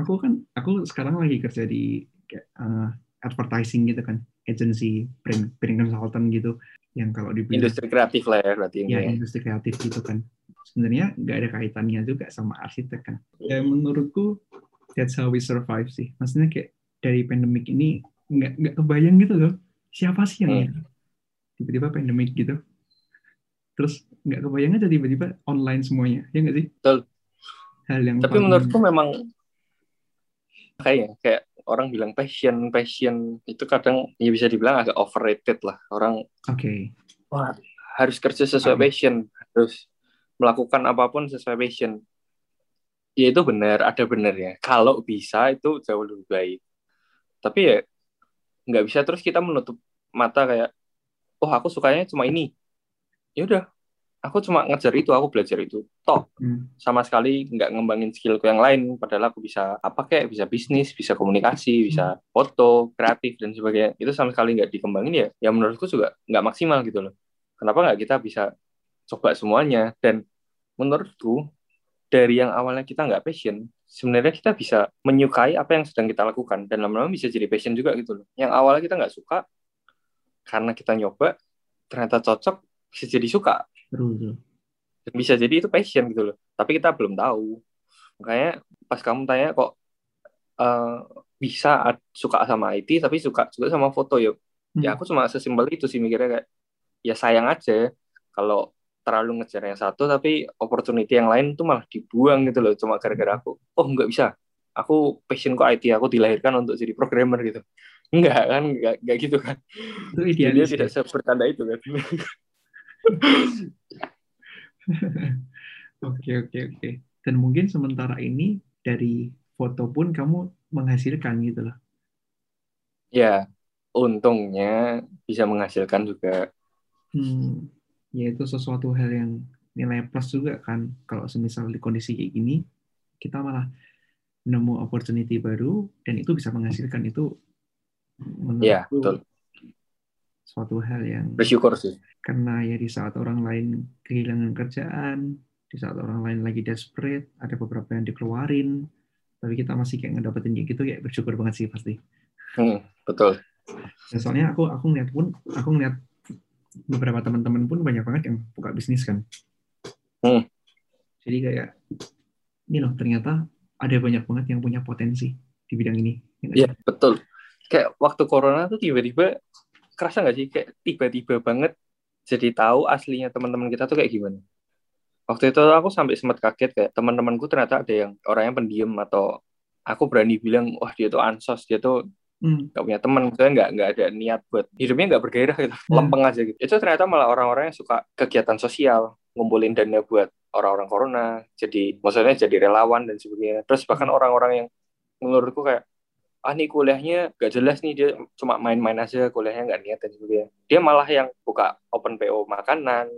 Aku kan aku sekarang lagi kerja di kayak, eh, advertising gitu kan agency brand brand consultant gitu. Yang kalau dibilang Industri kreatif lah ya berarti ya ya. industri kreatif gitu kan. Sebenarnya nggak ada kaitannya juga sama arsitek kan. Ya menurutku that's how we survive sih. Maksudnya kayak dari pandemik ini nggak nggak kebayang gitu loh. Siapa sih yang Hmm. tiba-tiba pandemik gitu? Terus nggak kebayang aja tiba-tiba online semuanya ya nggak sih? Betul. hal yang Tapi paling- menurutku memang kayaknya kayak orang bilang passion, passion itu kadang ya bisa dibilang agak overrated lah. Orang oke wah, harus kerja sesuai Hmm. passion, harus melakukan apa pun sesuai passion. Ya itu benar, ada benernya. Kalau bisa itu jauh lebih baik. Tapi ya nggak bisa terus kita menutup mata kayak, oh aku sukanya cuma ini. Ya udah, aku cuma ngejar itu, aku belajar itu. Toh Hmm. sama sekali nggak ngembangin skillku yang lain. Padahal aku bisa apa kayak bisa bisnis bisa komunikasi bisa foto kreatif dan sebagainya. Itu sama sekali nggak dikembangin ya ya menurutku juga nggak maksimal gitu loh. Kenapa nggak kita bisa coba semuanya? Dan menurutku dari yang awalnya kita nggak passion sebenarnya kita bisa menyukai apa yang sedang kita lakukan. Dan lama-lama bisa jadi passion juga gitu loh. Yang awalnya kita nggak suka karena kita nyoba ternyata cocok bisa jadi suka Terus. dan bisa jadi itu passion gitu loh. Tapi kita belum tahu. Makanya pas kamu tanya kok eh, bisa suka sama IT tapi suka juga sama foto yuk ya Hmm. aku cuma sesimpel itu sih mikirnya kayak ya sayang aja kalau terlalu ngejar yang satu tapi opportunity yang lain tuh malah dibuang gitu loh. Cuma gara-gara aku oh nggak bisa. Aku passion kok IT aku dilahirkan untuk jadi programmer gitu. Enggak kan enggak, enggak gitu kan. Itu dia idealis tidak ya. sebertanda itu kan Oke, oke, oke. Dan mungkin sementara ini dari foto pun kamu menghasilkan gitu loh. ya untungnya bisa menghasilkan juga Hmm, ya itu sesuatu hal yang nilai plus juga kan. Kalau semisal di kondisi kayak gini, kita malah nemu opportunity baru dan itu bisa menghasilkan itu ya menurutku betul suatu hal yang bersyukur sih karena ya di saat orang lain kehilangan kerjaan, di saat orang lain lagi desperate, ada beberapa yang dikeluarin, tapi kita masih kayak ngedapetin kayak gitu, ya bersyukur banget sih pasti. Hmm, betul Dan soalnya aku aku ngeliat pun, aku ngeliat beberapa teman-teman pun banyak banget yang buka bisnis kan. Hmm. Jadi kayak ini loh ternyata ada banyak banget yang punya potensi di bidang ini. Ya Iya, betul. Kayak waktu corona tuh tiba-tiba kerasa nggak sih kayak tiba-tiba banget jadi tahu aslinya teman-teman kita tuh kayak gimana. Waktu itu aku sampai sempat kaget kayak teman-temanku ternyata ada yang orangnya pendiam atau aku berani bilang wah dia tuh ansos, dia tuh Hmm. punya teman, maksudnya nggak nggak ada niat buat hidupnya nggak bergairah gitu, Hmm. lempeng aja gitu. Itu ternyata malah orang-orang yang suka kegiatan sosial, ngumpulin dana buat orang-orang corona, jadi maksudnya jadi relawan dan sebagainya. Terus bahkan orang-orang yang menurutku kayak ah nih kuliahnya gak jelas nih dia cuma main-main aja kuliahnya nggak niat dan sebagainya dia malah yang buka open PO makanan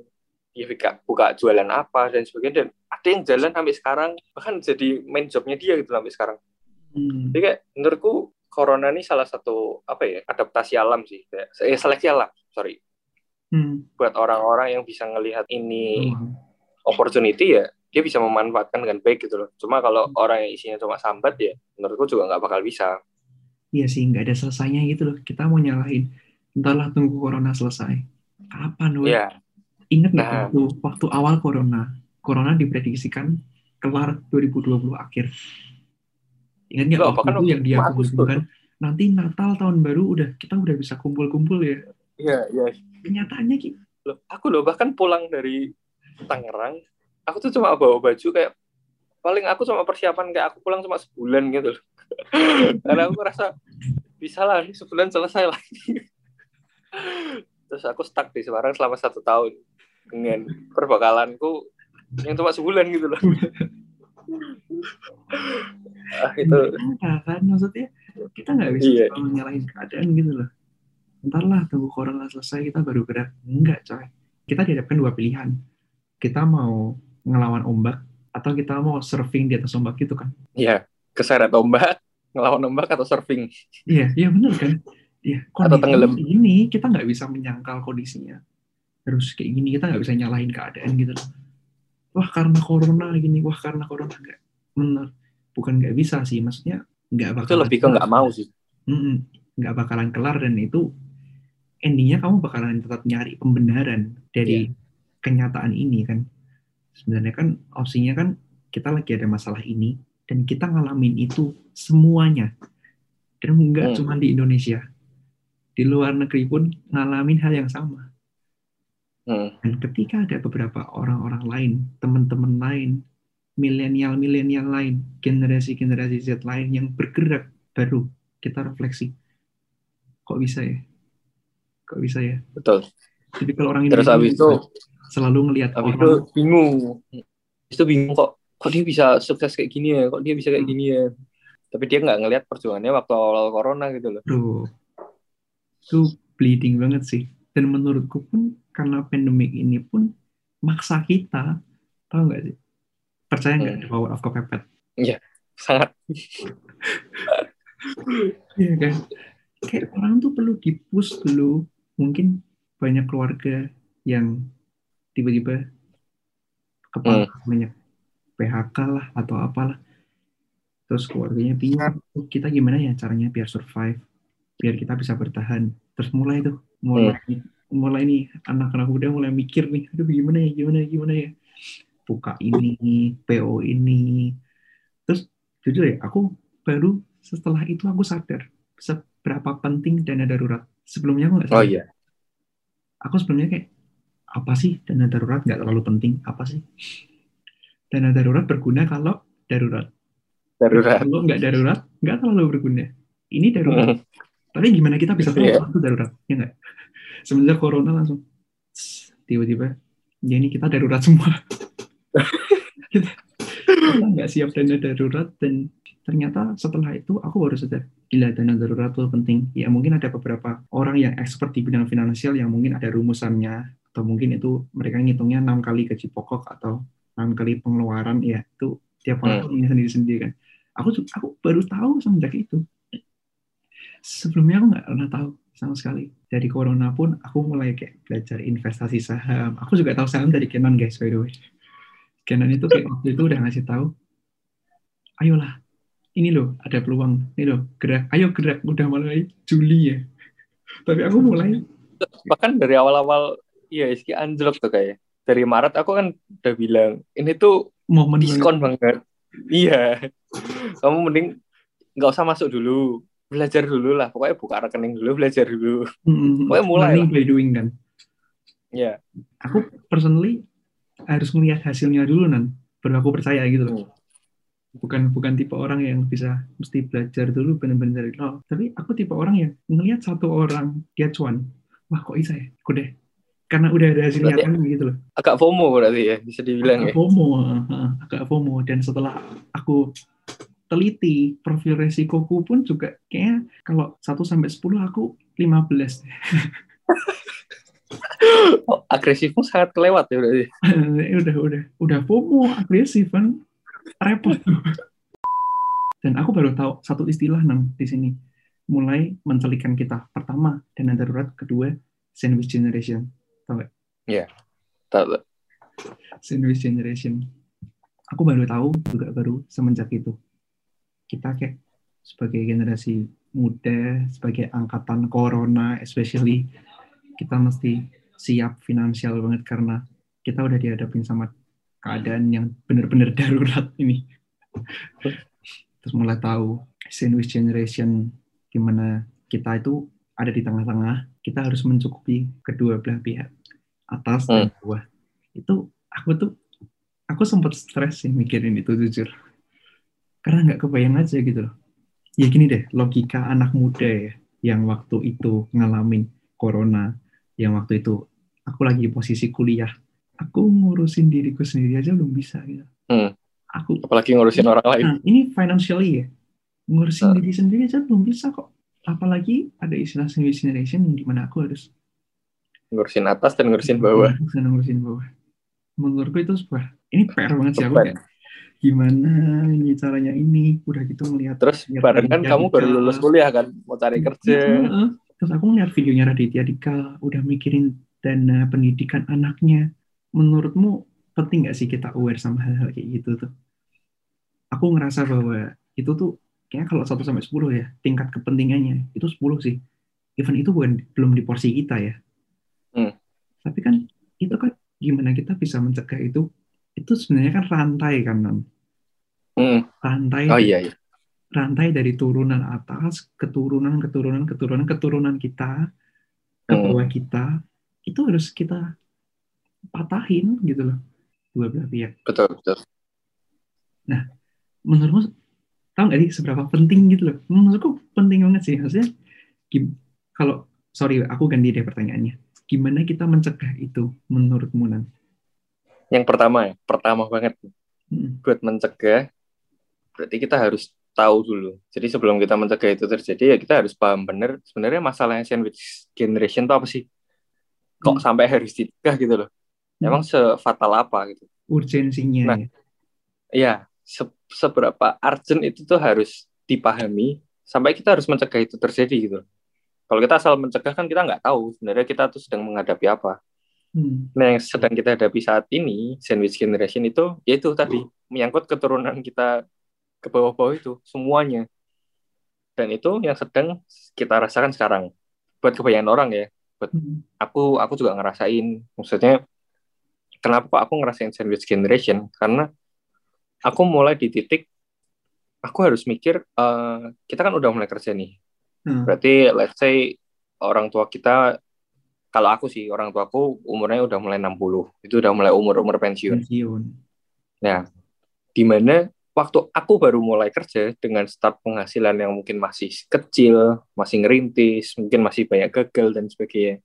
dia buka, buka jualan apa dan sebagainya dan ada yang jalan sampai sekarang bahkan jadi main jobnya dia gitu sampai sekarang Hmm. jadi kayak menurutku corona ini salah satu apa ya adaptasi alam sih kayak eh, seleksi alam sorry Hmm. buat orang-orang yang bisa ngelihat ini Peluang. opportunity ya dia bisa memanfaatkan dengan baik gitu loh cuma kalau orang yang isinya cuma sambat ya menurutku juga nggak bakal bisa Iya sih, nggak ada selesainya gitu loh. Kita mau nyalahin. Entahlah tunggu corona selesai. Kapan, weh? ya Ingat nggak Nah. waktu, waktu awal corona? Corona diprediksikan kelar 2020 akhir. Ingat nggak Loh, waktu bahkan itu yang dia kumpulkan? Nanti Natal tahun baru udah kita udah bisa kumpul-kumpul ya. iya iya Kenyataannya Ki. loh aku loh bahkan pulang dari Tangerang aku tuh cuma bawa baju kayak paling aku cuma persiapan kayak aku pulang cuma sebulan gitu loh karena aku ngerasa bisa lah ini sebulan selesai lagi terus aku stuck di Semarang selama satu tahun dengan perbekalanku yang cuma sebulan gitu loh ah itu kan maksudnya kita nggak bisa Iya. selalu nyalahin keadaan gitu loh. Entarlah tunggu corona selesai kita baru gerak. Enggak coy. Kita dihadapkan dua pilihan. Kita mau ngelawan ombak atau kita mau surfing di atas ombak gitu kan. ya keseret ombak ngelawan ombak atau surfing Iya, iya benar kan. Iya, Atau tenggelam. ini kita nggak bisa menyangkal kondisinya. Harus kayak gini kita nggak bisa nyalahin keadaan gitu loh. Wah karena corona gini, wah karena corona nggak. Bener. Bukan nggak bisa sih, maksudnya nggak itu bakal. lebih ke nggak mau sih nggak bakalan kelar dan itu endingnya kamu bakalan tetap nyari pembenaran dari kenyataan ini kan sebenarnya kan opsinya kan kita lagi ada masalah ini dan kita ngalamin itu semuanya. Dan nggak Hmm. cuma di Indonesia. Di luar negeri pun ngalamin hal yang sama. Hmm. dan ketika ada beberapa orang-orang lain teman-teman lain milenial-milenial lain generasi-generasi Z lain yang bergerak baru kita refleksi kok bisa ya? Kok bisa ya? Betul. Jadi kalau orang terus Indonesia habis itu selalu ngelihat habis itu orang bingung itu bingung kok kok dia bisa sukses kayak gini ya? Kok dia bisa kayak gini ya? Tapi dia nggak ngelihat perjuangannya waktu awal corona gitu loh. Bro itu bleeding banget sih. Dan menurutku pun karena pandemik ini pun maksa kita tahu nggak sih? Percaya nggak Hmm. the power of kepepet sangat. Iya kan? Kayak orang tuh perlu dipush dulu. Mungkin banyak keluarga yang tiba-tiba kepala banyak PHK lah atau apalah. Terus keluarganya "Oh, kita gimana ya caranya biar survive? Biar kita bisa bertahan. Terus mulai tuh mulai mulai nih anak-anak muda mulai mikir nih aduh gimana ya gimana ya gimana ya? Buka ini PO ini. Terus jujur ya aku baru setelah itu aku sadar seberapa penting dana darurat. Sebelumnya aku nggak oh sadar iya. Aku sebelumnya kayak apa sih dana darurat? Nggak terlalu penting. Apa sih dana darurat berguna kalau darurat. Darurat. Kalau nggak darurat nggak terlalu berguna. Ini darurat. Tapi gimana kita bisa tahu Iya. kalau itu darurat? Ya nggak? Semenjak corona langsung. Tiba-tiba ya ini kita darurat semua. Kita kita nggak siap dana darurat dan ternyata setelah itu aku baru sadar gila dana darurat itu penting. Ya mungkin ada beberapa orang yang expert di bidang finansial yang mungkin ada rumusannya atau mungkin itu mereka ngitungnya enam kali gaji pokok atau enam kali pengeluaran ya itu tiap orang punya sendiri-sendiri kan. Aku aku baru tahu semenjak itu. Sebelumnya aku nggak pernah tahu sama sekali. Dari corona pun aku mulai kayak belajar investasi saham. Aku juga tahu saham dari Canon guys by the way. Canon itu kayak waktu itu udah ngasih tahu ayolah ini loh ada peluang. Ini loh gerak. Ayo gerak udah mulai Juli ya. Tapi aku mulai bahkan dari awal-awal iya ISG anjlok tuh kayak dari Maret aku kan udah bilang ini tuh Momen diskon banget iya kamu mending nggak usah masuk dulu belajar dulu lah pokoknya buka rekening dulu belajar dulu Mm, Pokoknya mulai learning by doing kan. ya Aku personally harus melihat hasilnya dulu nan, baru aku percaya gitu loh. Hmm. Bukan bukan tipe orang yang bisa mesti belajar dulu benar-benar dari nol. Tapi aku tipe orang yang ngelihat satu orang dia cuan, wah kok bisa ya? Aku deh. Karena udah ada hasil nyatanya gitu loh. agak FOMO berarti ya bisa dibilang agak ya? FOMO, agak FOMO. Dan setelah aku teliti profil resikoku pun juga kayaknya kalau 1 sampai 10 aku 15 deh. oh, agresifmu sangat kelewat ya berarti? Udah udah. Udah FOMO agresif kan. Repot. Dan aku baru tahu satu istilah nang di sini. Mulai mencelikan kita pertama dana darurat kedua sandwich generation tahu gak? Tahu. sandwich generation. Aku baru tahu juga baru semenjak itu. Kita kayak sebagai generasi muda sebagai angkatan corona especially kita mesti siap finansial banget karena kita udah dihadapin sama keadaan yang benar-benar darurat ini. Terus mulai tahu sandwich generation gimana kita itu ada di tengah-tengah kita harus mencukupi kedua belah pihak atas dan bawah itu aku tuh aku sempat stres sih mikirin itu jujur karena nggak kebayang aja gitu loh ya gini deh logika anak muda ya yang waktu itu ngalamin corona yang waktu itu aku lagi posisi kuliah aku ngurusin diriku sendiri aja belum bisa gitu Hmm. aku apalagi ngurusin orang lain Nah, ini financially ya. Ngurusin Nah. diri sendiri aja belum bisa kok. Apalagi ada istilah sandwich generation yang di mana aku harus ngurusin atas dan ngurusin bawah Dan ngurusin bawah. Menurutku itu sebuah ini PR banget sih aku kayak, gimana ini caranya ini udah gitu ngelihat terus bareng kan kamu baru lulus kuliah kan mau cari kerja Heeh. Terus aku ngeliat videonya Raditya Dika udah mikirin dana pendidikan anaknya. Menurutmu penting nggak sih kita aware sama hal-hal kayak gitu tuh? Aku ngerasa bahwa itu tuh kayaknya kalau 1 sampai 10 ya, tingkat kepentingannya itu 10 sih. Even itu bukan belum di porsi kita ya. Hmm. Tapi kan itu kan gimana kita bisa mencegah itu? Itu sebenarnya kan rantai kan, non. Hmm. Rantai oh iya iya rantai dari turunan atas, keturunan, keturunan, keturunan, keturunan kita, ke Hmm. bawah kita, itu harus kita patahin gitu loh, dua belah pihak. betul betul Menurutmu, tahu nggak sih seberapa penting gitu loh? Menurutku penting banget sih, maksudnya, kalau, sorry, aku ganti deh pertanyaannya. Gimana kita mencegah itu menurutmu, Nan? yang pertama ya pertama banget Hmm. buat mencegah berarti kita harus tahu dulu. Jadi sebelum kita mencegah itu terjadi ya kita harus paham benar sebenarnya masalahnya sandwich generation itu apa sih? Kok Hmm. sampai harus dicegah gitu loh? Emang sefatal apa gitu? Urgensinya Nah. ya. Iya, se- seberapa urgent itu tuh harus dipahami sampai kita harus mencegah itu terjadi gitu. Kalau kita asal mencegah kan kita nggak tahu sebenarnya kita tuh sedang menghadapi apa. Hmm. Nah, yang sedang kita hadapi saat ini, sandwich generation itu, yaitu tadi, menyangkut keturunan kita ke bawah-bawah itu, semuanya. Dan itu yang sedang kita rasakan sekarang. Buat kebanyakan orang ya, Hmm. aku aku juga ngerasain. Maksudnya, kenapa kok aku ngerasain sandwich generation? Karena aku mulai di titik, aku harus mikir, eh, kita kan udah mulai kerja nih. Hmm. Berarti, let's say, orang tua kita, kalau aku sih, orang tuaku umurnya udah mulai 60. Itu udah mulai umur-umur pensiun. Pensiun. Nah, di mana waktu aku baru mulai kerja dengan start penghasilan yang mungkin masih kecil, masih ngerintis, mungkin masih banyak gagal dan sebagainya.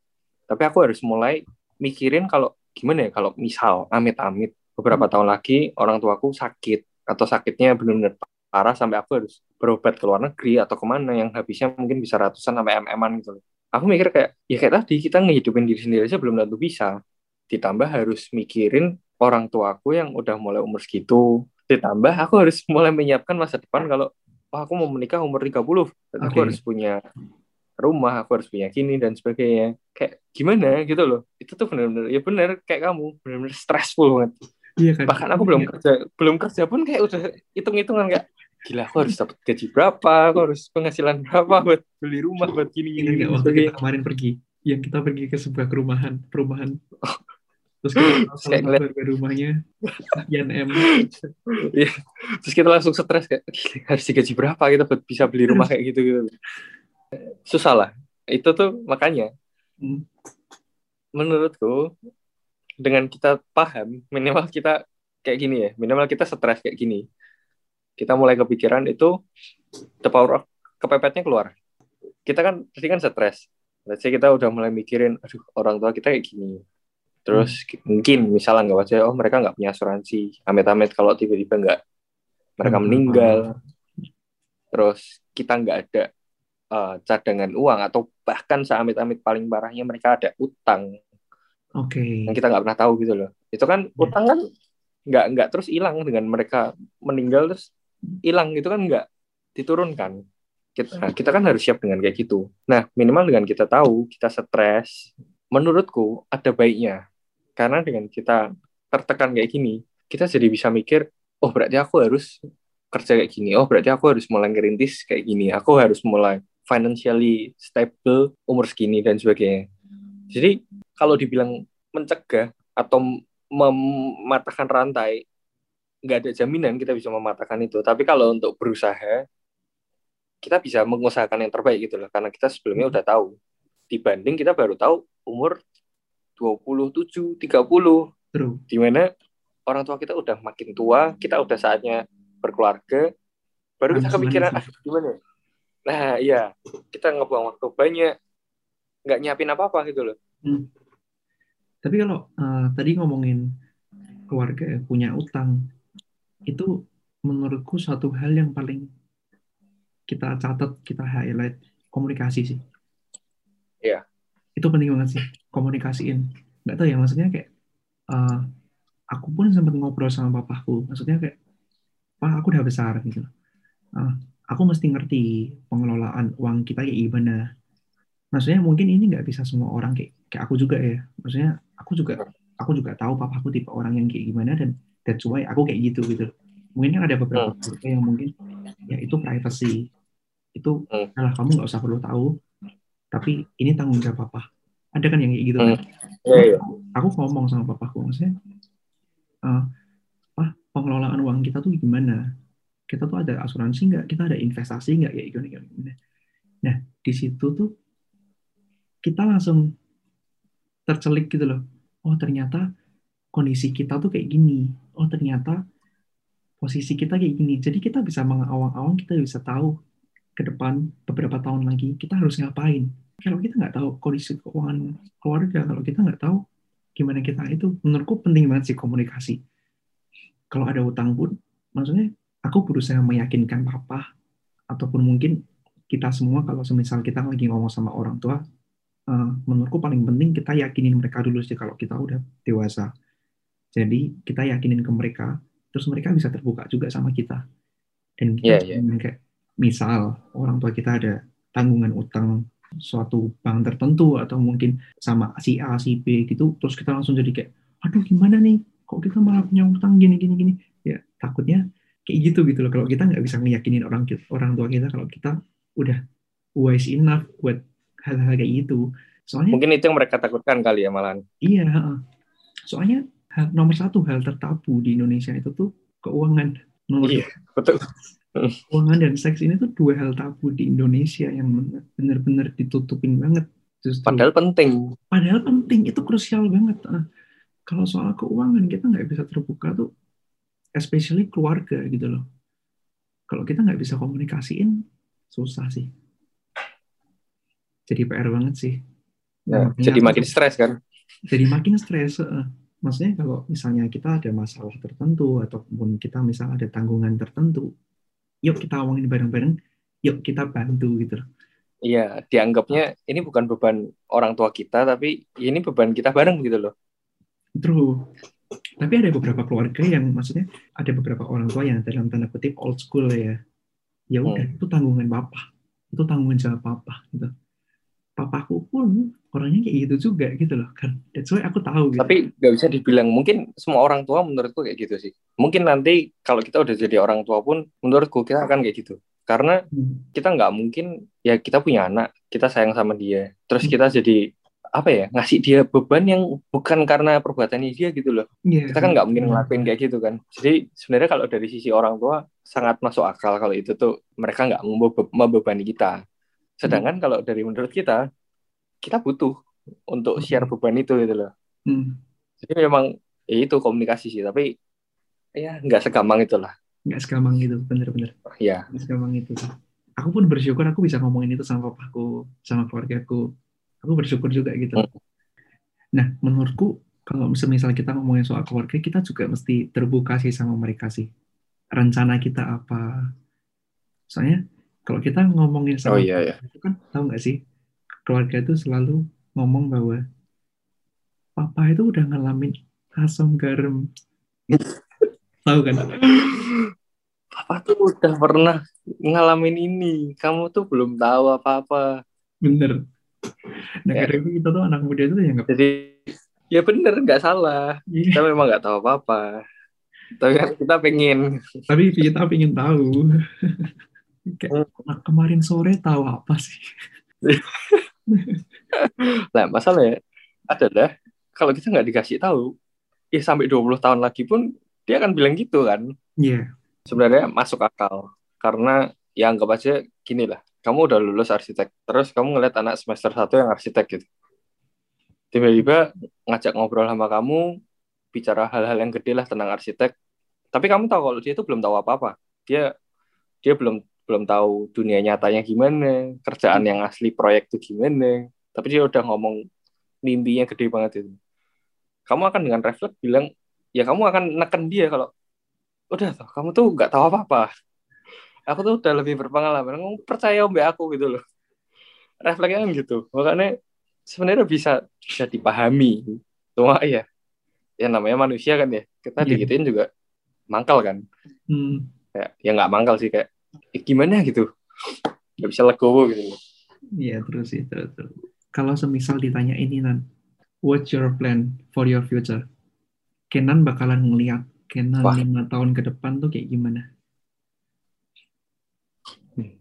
Tapi aku harus mulai mikirin kalau gimana ya kalau misal amit-amit beberapa tahun lagi orang tuaku sakit atau sakitnya benar-benar parah sampai aku harus berobat ke luar negeri atau ke mana yang habisnya mungkin bisa ratusan sampai mm-an gitu loh. Aku mikir kayak ya kayak tadi kita ngehidupin diri sendiri aja belum tentu bisa. Ditambah harus mikirin orang tuaku yang udah mulai umur segitu. Ditambah aku harus mulai menyiapkan masa depan kalau oh, aku mau menikah umur 30. Berarti aku Oke. harus punya rumah, aku harus punya gini dan sebagainya. Kayak gimana gitu loh. Itu tuh benar-benar ya benar kayak kamu, benar-benar stressful banget. Iya kan? Bahkan aku belum kerja, belum kerja pun kayak udah hitung-hitungan kayak gila aku harus dapat gaji berapa, aku harus penghasilan berapa buat beli rumah buat gini gini, Ingat gini nggak waktu kita kemarin pergi? yang kita pergi ke sebuah perumahan perumahan terus kita ngeliat- harga rumahnya sekian m Iya. Terus kita langsung stres kayak "Gila, harus digaji berapa kita buat bisa beli rumah kayak gitu gitu. Susah lah. Itu tuh makanya Hmm. menurutku dengan kita paham minimal kita kayak gini ya minimal kita stres kayak gini. Kita mulai kepikiran itu the power of kepepetnya keluar. Kita kan tadi kan stres. Let's say kita udah mulai mikirin aduh orang tua kita kayak gini. Terus mungkin misalnya nggak aja oh mereka nggak punya asuransi. Amit-amit kalau tiba-tiba nggak mereka Hmm. meninggal. Terus kita nggak ada eh, cadangan uang atau bahkan seamit-amit paling parahnya mereka ada utang oke yang kita nggak pernah tahu gitu loh. Itu kan Iya. utang kan nggak nggak terus hilang dengan mereka meninggal terus hilang itu kan nggak diturunkan. Kita kita kan harus siap dengan kayak gitu. Nah minimal dengan kita tahu kita stres, menurutku ada baiknya karena dengan kita tertekan kayak gini kita jadi bisa mikir oh berarti aku harus kerja kayak gini oh berarti aku harus mulai ngerintis kayak gini aku harus mulai financially stable umur segini dan sebagainya jadi kalau dibilang mencegah atau mematahkan rantai nggak ada jaminan kita bisa mematahkan itu. Tapi kalau untuk berusaha kita bisa mengusahakan yang terbaik gitu loh. Karena kita sebelumnya udah tahu. Dibanding kita baru tahu umur 27 30 true. Di mana orang tua kita udah makin tua kita udah saatnya berkeluarga baru kita kepikiran ah gimana ya?" nah iya. Kita ngebuang waktu banyak nggak nyiapin apa apa gitu loh. Hmm. Tapi kalau eh, tadi ngomongin keluarga ya, punya utang, itu menurutku satu hal yang paling kita catat, kita highlight komunikasi sih. Iya. Itu penting banget sih, komunikasiin. Nggak tahu ya, maksudnya kayak eh, aku pun sempat ngobrol sama papaku, maksudnya kayak, Pak, aku udah besar gitu. Eh, aku mesti ngerti pengelolaan uang kita kayak gimana. Maksudnya mungkin ini nggak bisa semua orang kayak kayak aku juga ya. Maksudnya aku juga aku juga tahu papaku tipe orang yang kayak gimana dan that's why aku kayak gitu gitu. Mungkin kan ada beberapa keluarga yang mungkin ya itu privacy. Itu Hmm. kamu nggak usah perlu tahu. Tapi ini tanggung jawab papa. Ada kan yang kayak gitu kan? Iya, iya. Aku ngomong sama papaku maksudnya, eh Pak, pengelolaan uang kita tuh gimana? Kita tuh ada asuransi nggak? Kita ada investasi nggak? Kayak gimana, gimana, gimana. Nah, di situ tuh kita langsung tercelik gitu loh. Oh, ternyata kondisi kita tuh kayak gini. Oh, ternyata posisi kita kayak gini. Jadi kita bisa mengawang-awang, kita bisa tahu ke depan beberapa tahun lagi kita harus ngapain. Kalau kita nggak tahu kondisi keuangan keluarga, kalau kita nggak tahu gimana kita itu, menurutku penting banget sih komunikasi. Kalau ada utang pun, maksudnya aku berusaha meyakinkan papa ataupun mungkin kita semua kalau semisal kita lagi ngomong sama orang tua, eh, menurutku paling penting kita yakinin mereka dulu sih kalau kita udah dewasa. Jadi kita yakinin ke mereka, terus mereka bisa terbuka juga sama kita. Dan kita iya. jangan kayak misal orang tua kita ada tanggungan utang suatu bank tertentu atau mungkin sama si A si B gitu, terus kita langsung jadi kayak, aduh gimana nih, kok kita malah punya utang gini gini gini, ya takutnya kayak gitu gitu loh. Kalau kita nggak bisa ngeyakinin orang orang tua kita kalau kita udah wise enough buat hal-hal kayak gitu. Soalnya mungkin itu yang mereka takutkan kali ya malahan Iya, soalnya hal- nomor satu hal tertabu di Indonesia itu tuh keuangan. Nomor Iya. betul keuangan dan seks ini tuh dua hal tabu di Indonesia yang benar-benar ditutupin banget. Justru. padahal penting Padahal penting, itu krusial banget. Kalau soal keuangan kita nggak bisa terbuka tuh, especially keluarga gitu loh. Kalau kita nggak bisa komunikasiin, susah sih. Jadi PR banget sih. ya, Makanya jadi makin stres kan jadi makin stres. Maksudnya kalau misalnya kita ada masalah tertentu ataupun kita misalnya ada tanggungan tertentu, yuk kita omongin bareng-bareng, yuk kita bantu gitu. loh. iya dianggapnya ini bukan beban orang tua kita tapi ini beban kita bareng gitu loh True. Tapi ada beberapa keluarga yang maksudnya ada beberapa orang tua yang dalam tanda kutip old school ya. Ya udah itu tanggungan papa, itu tanggungan jawab papa gitu. Papaku pun orangnya kayak gitu juga gitu loh kan. That's why aku tahu gitu. tapi nggak bisa dibilang mungkin semua orang tua menurutku kayak gitu sih mungkin nanti kalau kita udah jadi orang tua pun menurutku kita akan kayak gitu karena Hmm. kita nggak mungkin ya kita punya anak kita sayang sama dia terus Hmm. kita jadi apa ya ngasih dia beban yang bukan karena perbuatannya dia gitu loh Iya. kita kan nggak mungkin ngelakuin kayak gitu kan jadi sebenarnya kalau dari sisi orang tua sangat masuk akal kalau itu tuh mereka nggak membe- membebani kita sedangkan kalau dari menurut kita kita butuh untuk share beban itu gitu loh Hmm. jadi memang ya itu komunikasi sih tapi ya nggak segampang itulah Nggak segampang itu, bener-bener. ya Nggak segampang itu. Aku pun bersyukur aku bisa ngomongin itu sama papaku, sama keluargaku. Aku bersyukur juga gitu. Hmm. Nah, menurutku kalau semisal kita ngomongin soal keluarga, kita juga mesti terbuka sih sama mereka sih. Rencana kita apa? Soalnya kalau kita ngomongin oh sama iya. ya itu kan tahu nggak sih? Keluarga itu selalu ngomong bahwa papa itu udah ngalamin asam garam. Tahu kan? Papa tuh udah pernah ngalamin ini. Kamu tuh belum tahu apa-apa. Bener. Nah Ya. kita tuh anak muda itu ya nggak jadi ya bener nggak salah. Iya, kita memang nggak tahu apa-apa. Tapi kan kita pengen. Tapi kita pengen tahu kayak "Nah, kemarin sore tahu apa sih Nah, masalahnya adalah kalau kita nggak dikasih tahu, ya sampai 20 tahun lagi pun dia akan bilang gitu kan. iya Sebenarnya masuk akal. Karena ya anggap aja gini lah, kamu udah lulus arsitek, terus kamu ngeliat anak semester 1 yang arsitek gitu. Tiba-tiba ngajak ngobrol sama kamu, bicara hal-hal yang gede lah tentang arsitek. Tapi kamu tahu kalau dia itu belum tahu apa-apa. Dia dia belum belum tahu dunia nyatanya gimana, kerjaan yang asli proyek itu gimana. Tapi dia udah ngomong mimpinya gede banget itu. Kamu akan dengan refleks bilang, ya kamu akan neken dia kalau udah toh, kamu tuh nggak tahu apa-apa. Aku tuh udah lebih berpengalaman. Kamu percaya mbak aku gitu loh. Refleksnya kan gitu. Makanya sebenarnya bisa bisa dipahami. Cuma ya, ya namanya manusia kan ya. Kita Iya. digituin juga mangkal kan. hmm, Kayak, ya nggak mangkal sih kayak "Eh, gimana gitu. Nggak bisa legowo gitu. iya terus sih terus, terus. kalau semisal ditanya ini nan what's your plan for your future Kenan bakalan ngeliat Kenan lima tahun ke depan tuh kayak gimana Hmm.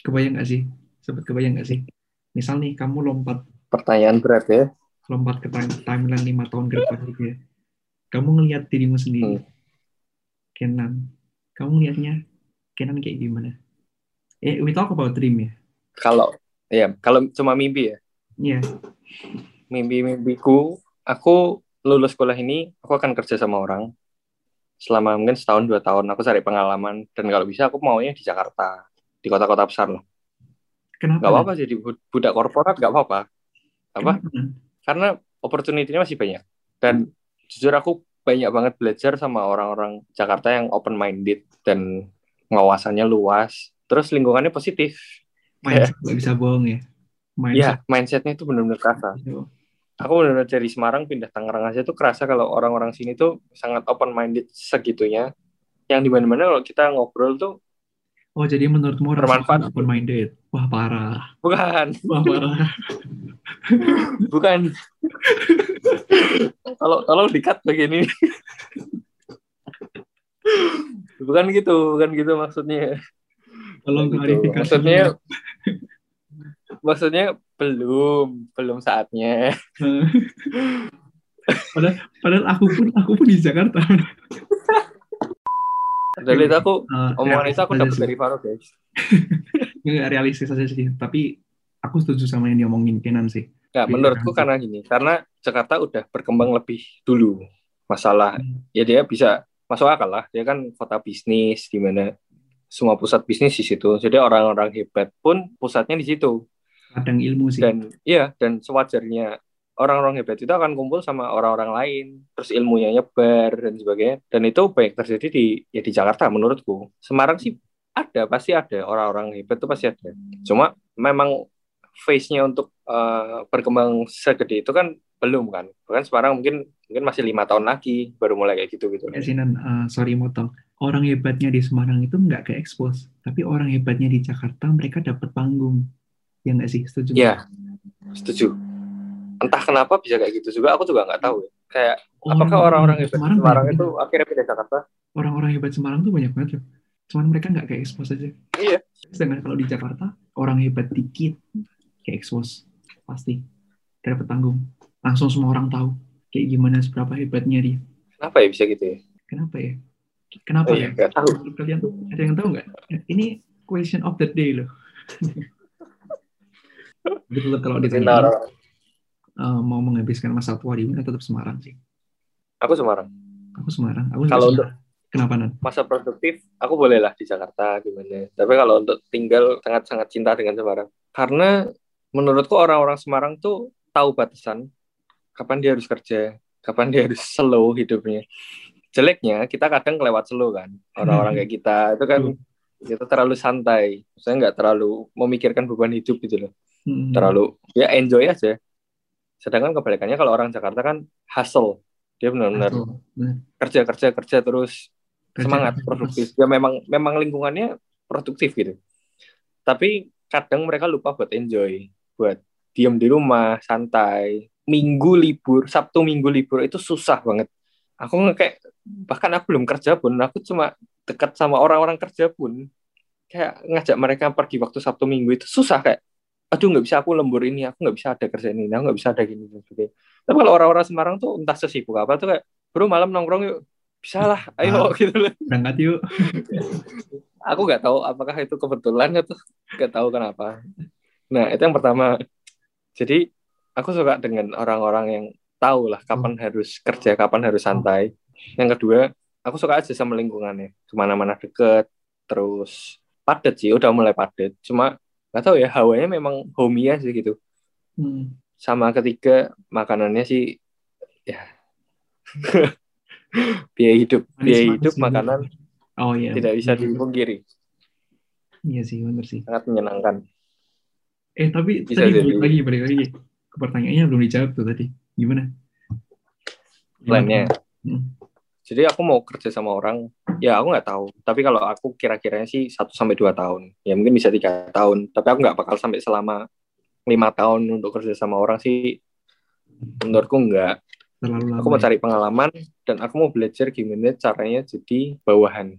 kebayang nggak sih sebut kebayang nggak sih misal nih kamu lompat Pertanyaan berat ya. lompat ke time, timeline lima tahun ke depan gitu ya. Kamu ngelihat dirimu sendiri. Hmm. Kenan. Kamu ngelihatnya Kenan kayak gimana? Eh, we talk about dream ya. Kalau ya kalau cuma mimpi ya. Iya. Mimpi-mimpiku, aku lulus kuliah ini, aku akan kerja sama orang selama mungkin setahun dua tahun. Aku cari pengalaman dan kalau bisa aku maunya di Jakarta, di kota-kota besar loh. Kenapa? Gak apa-apa jadi bud- budak korporat gak apa-apa. Apa? Kenapa? Karena opportunity-nya masih banyak. Dan jujur aku banyak banget belajar sama orang-orang Jakarta yang open minded dan ngawasannya luas. Terus lingkungannya positif. Mindset nggak bisa bohong ya. Mindset. Ya, mindsetnya itu benar-benar kerasa. Aku benar-benar dari Semarang pindah Tangerang aja tuh kerasa kalau orang-orang sini tuh sangat open minded segitunya. Yang di mana-mana kalau kita ngobrol tuh Oh, jadi menurutmu orang Bermanfaat. open minded. Wah, parah. bukan, Wah, parah. bukan. Kalau kalau dikat begini. Bukan gitu, bukan gitu maksudnya. Tolong Gitu. Maksudnya maksudnya belum, belum saatnya. padahal, padahal aku pun aku pun di Jakarta. Dari itu aku Eh, omongan itu aku dapat dari Faro guys. Realistis aja sih. Tapi aku setuju sama yang diomongin Kenan sih. Iya, menurutku kan. karena gini, karena Jakarta udah berkembang lebih dulu. Masalah Hmm. ya dia bisa masuk akal lah. Dia kan kota bisnis di mana semua pusat bisnis di situ. Jadi orang-orang hebat pun pusatnya di situ. Kadang ilmu sih. Dan iya, dan sewajarnya orang-orang hebat itu akan kumpul sama orang-orang lain. Terus ilmunya nyebar dan sebagainya. Dan itu baik terjadi di ya di Jakarta menurutku. Semarang sih ada, pasti ada orang-orang hebat itu pasti ada. Cuma memang face-nya untuk eh, berkembang segede itu kan belum kan. Bahkan Semarang mungkin mungkin masih lima tahun lagi baru mulai kayak gitu gitu. Ya, Sinan, eh, sorry motong. Orang hebatnya di Semarang itu nggak ke expose, tapi orang hebatnya di Jakarta mereka dapat panggung. Ya nggak sih, setuju? Iya, setuju. Entah kenapa bisa kayak gitu juga, aku juga nggak tahu. ya. Kayak apakah orang-orang hebat Semarang, Semarang itu banget. akhirnya pindah Jakarta? orang-orang hebat Semarang tuh banyak banget loh. Cuman mereka nggak ke expose aja. Iya. Sedangkan kalau di Jakarta orang hebat dikit ke expose pasti. dapat tanggung langsung semua orang tahu kayak gimana seberapa hebatnya dia Kenapa ya bisa gitu ya? kenapa ya kenapa Oh ya iya, nggak tahu. Menurut kalian ada yang tahu nggak ini question of the day loh betul kalau ditanya eh, mau menghabiskan masa tua di mana tetap Semarang sih Aku Semarang. aku Semarang aku Kalau Semarang. kenapa nan Masa produktif, aku boleh lah di Jakarta gimana. Tapi kalau untuk tinggal sangat-sangat cinta dengan Semarang. Karena menurutku orang-orang Semarang tuh tahu batasan kapan dia harus kerja, kapan dia harus slow hidupnya. Jeleknya kita kadang kelewat slow kan. Orang-orang kayak kita itu kan kita terlalu santai. Saya nggak terlalu memikirkan beban hidup gitu loh. Hmm. Terlalu ya enjoy aja. Sedangkan kebalikannya kalau orang Jakarta kan hustle. Dia benar-benar kerja kerja kerja terus Kerja semangat keras. produktif ya memang memang lingkungannya produktif gitu tapi kadang mereka lupa buat enjoy buat diam di rumah santai minggu libur sabtu minggu libur itu susah banget aku kayak bahkan aku belum kerja pun aku cuma dekat sama orang-orang kerja pun kayak ngajak mereka pergi waktu sabtu minggu itu susah kayak aduh nggak bisa aku lembur ini aku nggak bisa ada kerjaan ini aku nggak bisa ada gini dan sebagainya tapi kalau orang-orang Semarang tuh entah sesibuk apa tuh kayak bro malam nongkrong yuk bisa lah ayo Ah. gitu loh berangkat yuk aku nggak tahu apakah itu kebetulan atau nggak tahu kenapa. Nah itu yang pertama. Jadi aku suka dengan orang-orang yang tahu lah kapan harus kerja, kapan harus santai. Yang kedua, aku suka aja sama lingkungannya, ke mana-mana deket, terus padat sih, udah mulai padat. Cuma nggak tahu ya hawanya memang homey aja gitu. Hmm. Sama ketiga makanannya sih ya biaya hidup, biaya hidup makanan oh iya tidak bisa Iya. dipungkiri, iya sih benar sih sangat menyenangkan. eh tapi Bisa tadi balik lagi balik lagi pertanyaannya belum dijawab tuh tadi gimana Plannya. Hmm. Jadi aku mau kerja sama orang, ya aku nggak tahu. Tapi kalau aku kira-kiranya sih 1 sampai dua tahun. Ya mungkin bisa tiga tahun. Tapi aku nggak bakal sampai selama lima tahun untuk kerja sama orang sih. Menurutku nggak. terlalu lama Aku mau ya. cari pengalaman dan aku mau belajar gimana caranya jadi bawahan.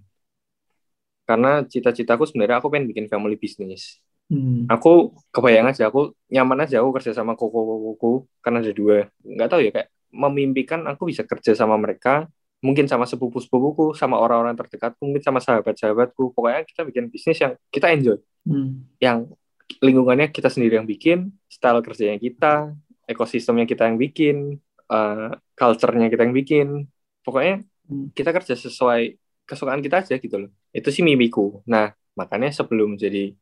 Karena cita-citaku sebenarnya aku pengen bikin family business. Hmm. Aku kebayang aja, aku nyaman aja aku kerja sama koko-kokoku karena ada dua. Nggak tahu ya kayak memimpikan aku bisa kerja sama mereka, mungkin sama sepupu-sepupuku, sama orang-orang terdekatku, mungkin sama sahabat-sahabatku. Pokoknya kita bikin bisnis yang kita enjoy, Hmm. yang lingkungannya kita sendiri yang bikin, style kerjanya kita, ekosistemnya kita yang bikin, eh, culture-nya kita yang bikin. Pokoknya Hmm. kita kerja sesuai kesukaan kita aja gitu loh. Itu sih mimpiku. Nah, makanya sebelum jadi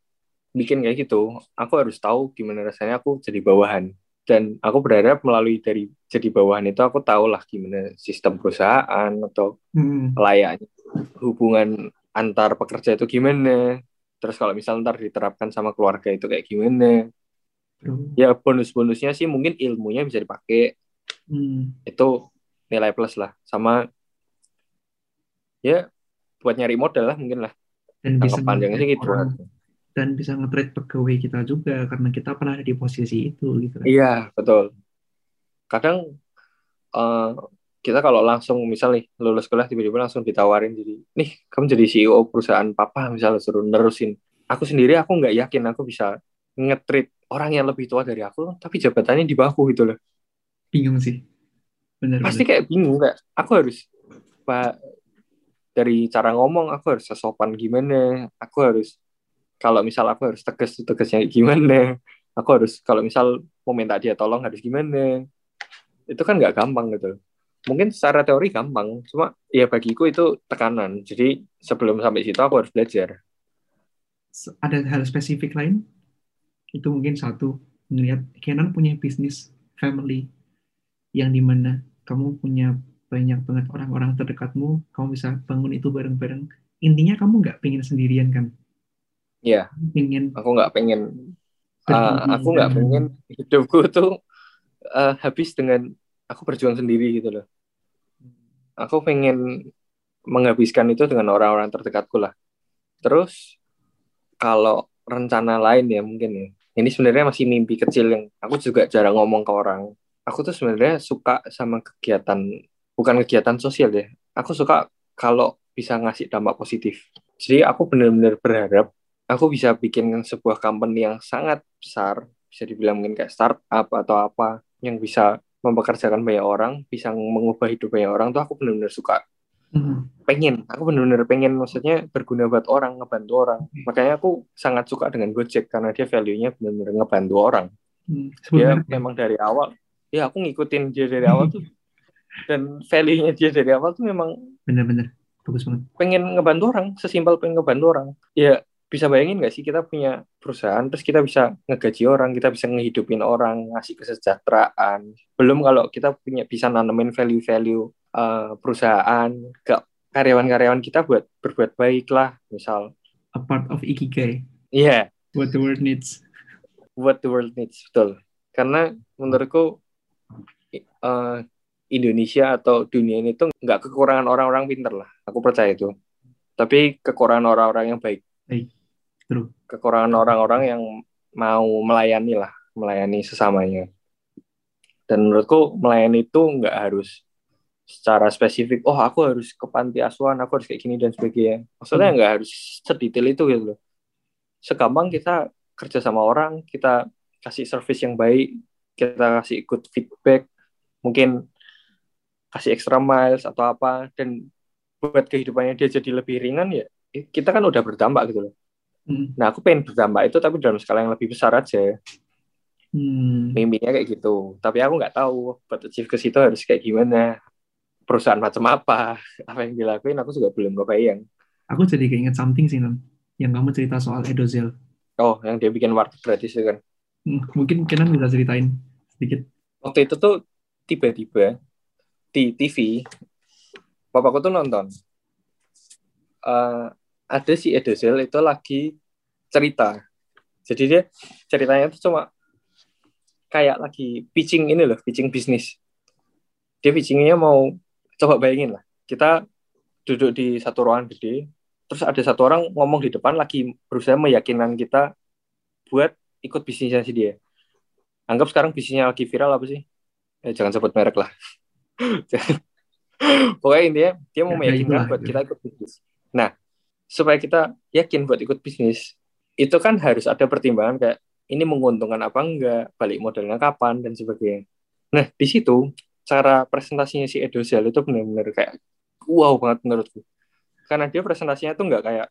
bikin kayak gitu, aku harus tahu gimana rasanya aku jadi bawahan. Dan aku berharap melalui dari jadi bawahan itu aku tahu lah gimana sistem perusahaan atau Hmm. layaknya hubungan antar pekerja itu gimana. Terus kalau misal ntar diterapkan sama keluarga itu kayak gimana. Bro. Ya bonus-bonusnya sih mungkin ilmunya bisa dipakai. Hmm. Itu nilai plus lah. Sama ya buat nyari modal lah mungkin lah. dan bisa panjangnya sih gitu. orang, dan bisa nge-trade pegawai kita juga karena kita pernah ada di posisi itu gitu kan. Iya, betul. Kadang eh, kita kalau langsung misal nih lulus kuliah tiba-tiba langsung ditawarin jadi nih kamu jadi CEO perusahaan papa misalnya suruh nerusin. Aku sendiri aku nggak yakin aku bisa nge-treat orang yang lebih tua dari aku tapi jabatannya di bawahku gitu loh. bingung sih benar Pasti kayak bingung kayak aku harus pak dari cara ngomong aku harus sesopan gimana, aku harus kalau misal aku harus tegas tegasnya gimana, aku harus kalau misal mau minta dia tolong harus gimana, itu kan nggak gampang gitu. Mungkin secara teori gampang, cuma ya bagiku itu tekanan. Jadi sebelum sampai situ aku harus belajar. ada hal spesifik lain itu mungkin satu melihat Kenan punya bisnis family yang di mana kamu punya banyak banget orang-orang terdekatmu kamu bisa bangun itu bareng-bareng intinya kamu nggak pengen sendirian kan Iya. pengen Aku nggak pengen, uh, aku nggak pengen hidupku tuh uh, habis dengan aku berjuang sendiri gitu loh. Aku pengen menghabiskan itu dengan orang-orang terdekatku lah. Terus kalau rencana lain ya mungkin ya. Ini sebenarnya masih mimpi kecil yang aku juga jarang ngomong ke orang. Aku tuh sebenarnya suka sama kegiatan bukan kegiatan sosial ya. Aku suka kalau bisa ngasih dampak positif. Jadi aku benar-benar berharap aku bisa bikin sebuah company yang sangat besar, bisa dibilang mungkin kayak startup atau apa, yang bisa mempekerjakan banyak orang, bisa mengubah hidup banyak orang tuh aku benar-benar suka. Hmm. Pengen, aku benar-benar pengen maksudnya berguna buat orang, ngebantu orang. Makanya aku sangat suka dengan Gojek karena dia value-nya benar-benar ngebantu orang. Hmm. Dia memang dari awal, ya aku ngikutin dia dari awal tuh. Dan value-nya dia dari awal tuh memang bener-bener bagus banget. pengen ngebantu orang, sesimpel pengen ngebantu orang. Ya bisa bayangin nggak sih kita punya perusahaan, terus kita bisa ngegaji orang, kita bisa ngehidupin orang, ngasih kesejahteraan. Belum kalau kita punya bisa nanemin value-value uh, perusahaan ke karyawan-karyawan kita buat berbuat baik lah, misal. A part of ikigai, Iya, what the world needs. what the world needs, betul. Karena menurutku uh, Indonesia atau dunia ini tuh nggak kekurangan orang-orang pinter lah. Aku percaya itu. Tapi kekurangan orang-orang yang baik. Baik. True. Kekurangan orang-orang yang mau melayani lah, melayani sesamanya. Dan menurutku melayani itu nggak harus secara spesifik, oh aku harus ke panti asuhan, aku harus kayak gini dan sebagainya. Maksudnya Hmm. nggak harus sedetail itu gitu loh. Segampang kita kerja sama orang, kita kasih service yang baik, kita kasih good feedback, mungkin kasih extra miles atau apa, dan buat kehidupannya dia jadi lebih ringan ya, kita kan udah berdampak gitu loh. Hmm. Nah, aku pengen berdampak itu tapi dalam skala yang lebih besar aja. Hmm. Mimpinya kayak gitu. Tapi aku nggak tahu buat achieve ke situ harus kayak gimana. Perusahaan macam apa. Apa yang dilakuin aku juga belum kebayang. Aku jadi keinget something sih, Nan. Yang kamu cerita soal Edozel. Oh, yang dia bikin warteg gratis itu kan. Hmm, Mungkin Kenan bisa ceritain sedikit. Waktu itu tuh tiba-tiba di TV, bapakku tuh nonton. Eh, ada si Edozel itu lagi cerita. Jadi dia ceritanya tuh cuma kayak lagi pitching ini loh, pitching bisnis. Dia pitchingnya mau coba bayangin lah. Kita duduk di satu ruangan gede, terus ada satu orang ngomong di depan lagi berusaha meyakinkan kita buat ikut bisnisnya si dia. Anggap sekarang bisnisnya lagi viral apa sih? Eh, jangan sebut merek lah. Pokoknya intinya dia mau Ya, meyakinkan buat itu. kita ikut bisnis. Nah, supaya kita yakin buat ikut bisnis, itu kan harus ada pertimbangan kayak ini menguntungkan apa enggak, balik modalnya kapan dan sebagainya. Nah, di situ cara presentasinya si Edozel itu benar-benar kayak wow banget menurutku. Karena dia presentasinya tuh enggak kayak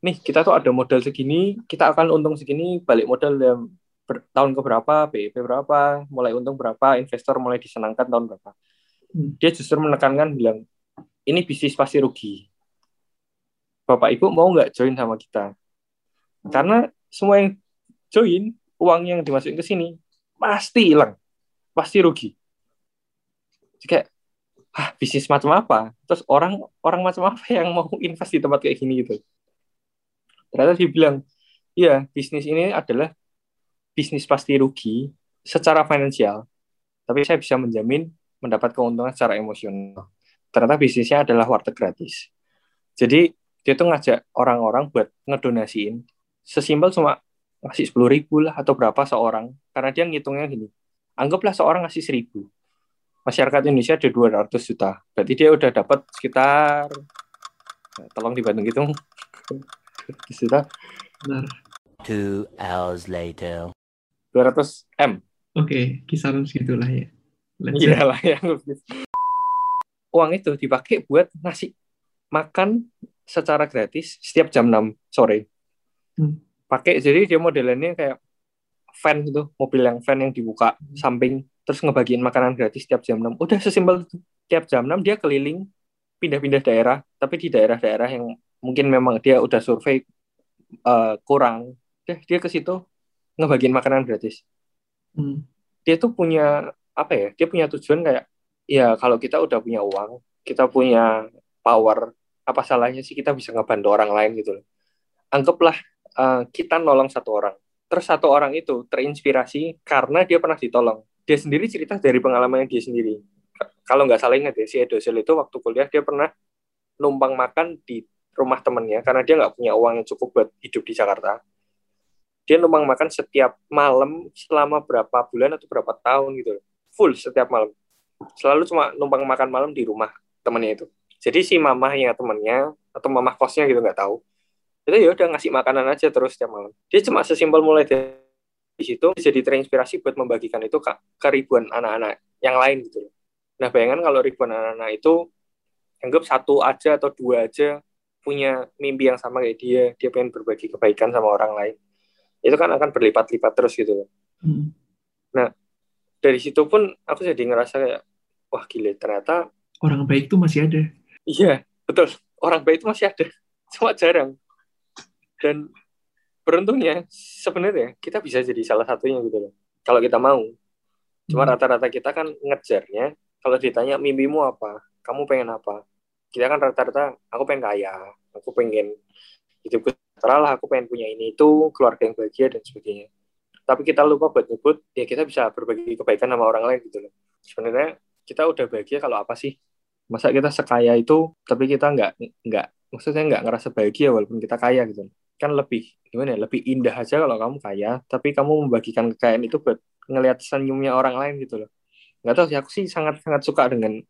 nih kita tuh ada modal segini, kita akan untung segini, balik modal dalam ber- tahun ke berapa, BIP berapa, mulai untung berapa, investor mulai disenangkan tahun berapa. Hmm. Dia justru menekankan bilang ini bisnis pasti rugi. Bapak Ibu mau nggak join sama kita? Karena semua yang join, uang yang dimasukin ke sini pasti hilang, pasti rugi. Jadi kayak, ah bisnis macam apa? Terus orang orang macam apa yang mau invest di tempat kayak gini gitu? Ternyata dia bilang, iya bisnis ini adalah bisnis pasti rugi secara finansial, tapi saya bisa menjamin mendapat keuntungan secara emosional. Ternyata bisnisnya adalah warteg gratis. Jadi dia tuh ngajak orang-orang buat ngedonasiin sesimpel cuma ngasih sepuluh ribu lah atau berapa seorang karena dia ngitungnya gini anggaplah seorang ngasih seribu masyarakat Indonesia ada 200 juta berarti dia udah dapat sekitar tolong dibantu gitu juta Benar. Two hours later. 200 m Oke, kisaran segitulah ya. Let's say. Iya lah ya. Uang itu dipakai buat ngasih makan secara gratis setiap jam 6 sore. Hmm. Pakai jadi dia modelannya kayak van gitu, mobil yang van yang dibuka samping terus ngebagiin makanan gratis setiap jam 6. Udah sesimpel itu. Tiap jam 6 dia keliling pindah-pindah daerah, tapi di daerah-daerah yang mungkin memang dia udah survei eh, kurang. Dia dia ke situ ngebagiin makanan gratis Hmm. dia tuh punya apa ya dia punya tujuan kayak ya kalau kita udah punya uang kita punya power apa salahnya sih kita bisa ngebantu orang lain gitu loh. Anggaplah eh, kita nolong satu orang. Terus satu orang itu terinspirasi karena dia pernah ditolong. Dia sendiri cerita dari pengalamannya dia sendiri. Kalau nggak salah ingat ya si Edozel itu waktu kuliah dia pernah numpang makan di rumah temennya karena dia nggak punya uang yang cukup buat hidup di Jakarta. Dia numpang makan setiap malam selama berapa bulan atau berapa tahun gitu full setiap malam. Selalu cuma numpang makan malam di rumah temannya itu jadi si mamahnya temannya atau mamah kosnya gitu nggak tahu itu ya udah ngasih makanan aja terus setiap malam dia cuma sesimpel mulai dari situ jadi terinspirasi buat membagikan itu ke, ke ribuan anak-anak yang lain gitu loh. Nah bayangkan kalau ribuan anak-anak itu anggap satu aja atau dua aja punya mimpi yang sama kayak dia, dia pengen berbagi kebaikan sama orang lain, itu kan akan berlipat-lipat terus gitu loh. Hmm. Nah dari situ pun aku jadi ngerasa kayak wah gila ternyata Orang baik tuh masih ada. Iya betul orang baik itu masih ada, cuma jarang. Dan beruntungnya sebenarnya kita bisa jadi salah satunya gitu loh. Kalau kita mau. Cuma Hmm. rata-rata kita kan ngejarnya kalau ditanya mimpimu apa, kamu pengen apa? Kita kan rata-rata aku pengen kaya, aku pengen hidupku sejahtera lah, aku pengen punya ini itu, keluarga yang bahagia dan sebagainya. Tapi kita lupa buat nyebut ya kita bisa berbagi kebaikan sama orang lain gitu loh. Sebenarnya kita udah bahagia kalau apa sih? Masa kita sekaya itu tapi kita nggak nggak maksudnya nggak ngerasa bahagia walaupun kita kaya gitu. Kan lebih gimana ya? Lebih indah aja kalau kamu kaya, tapi kamu membagikan kekayaan itu buat ngelihat senyumnya orang lain gitu loh. Nggak tahu sih, aku sih sangat-sangat suka dengan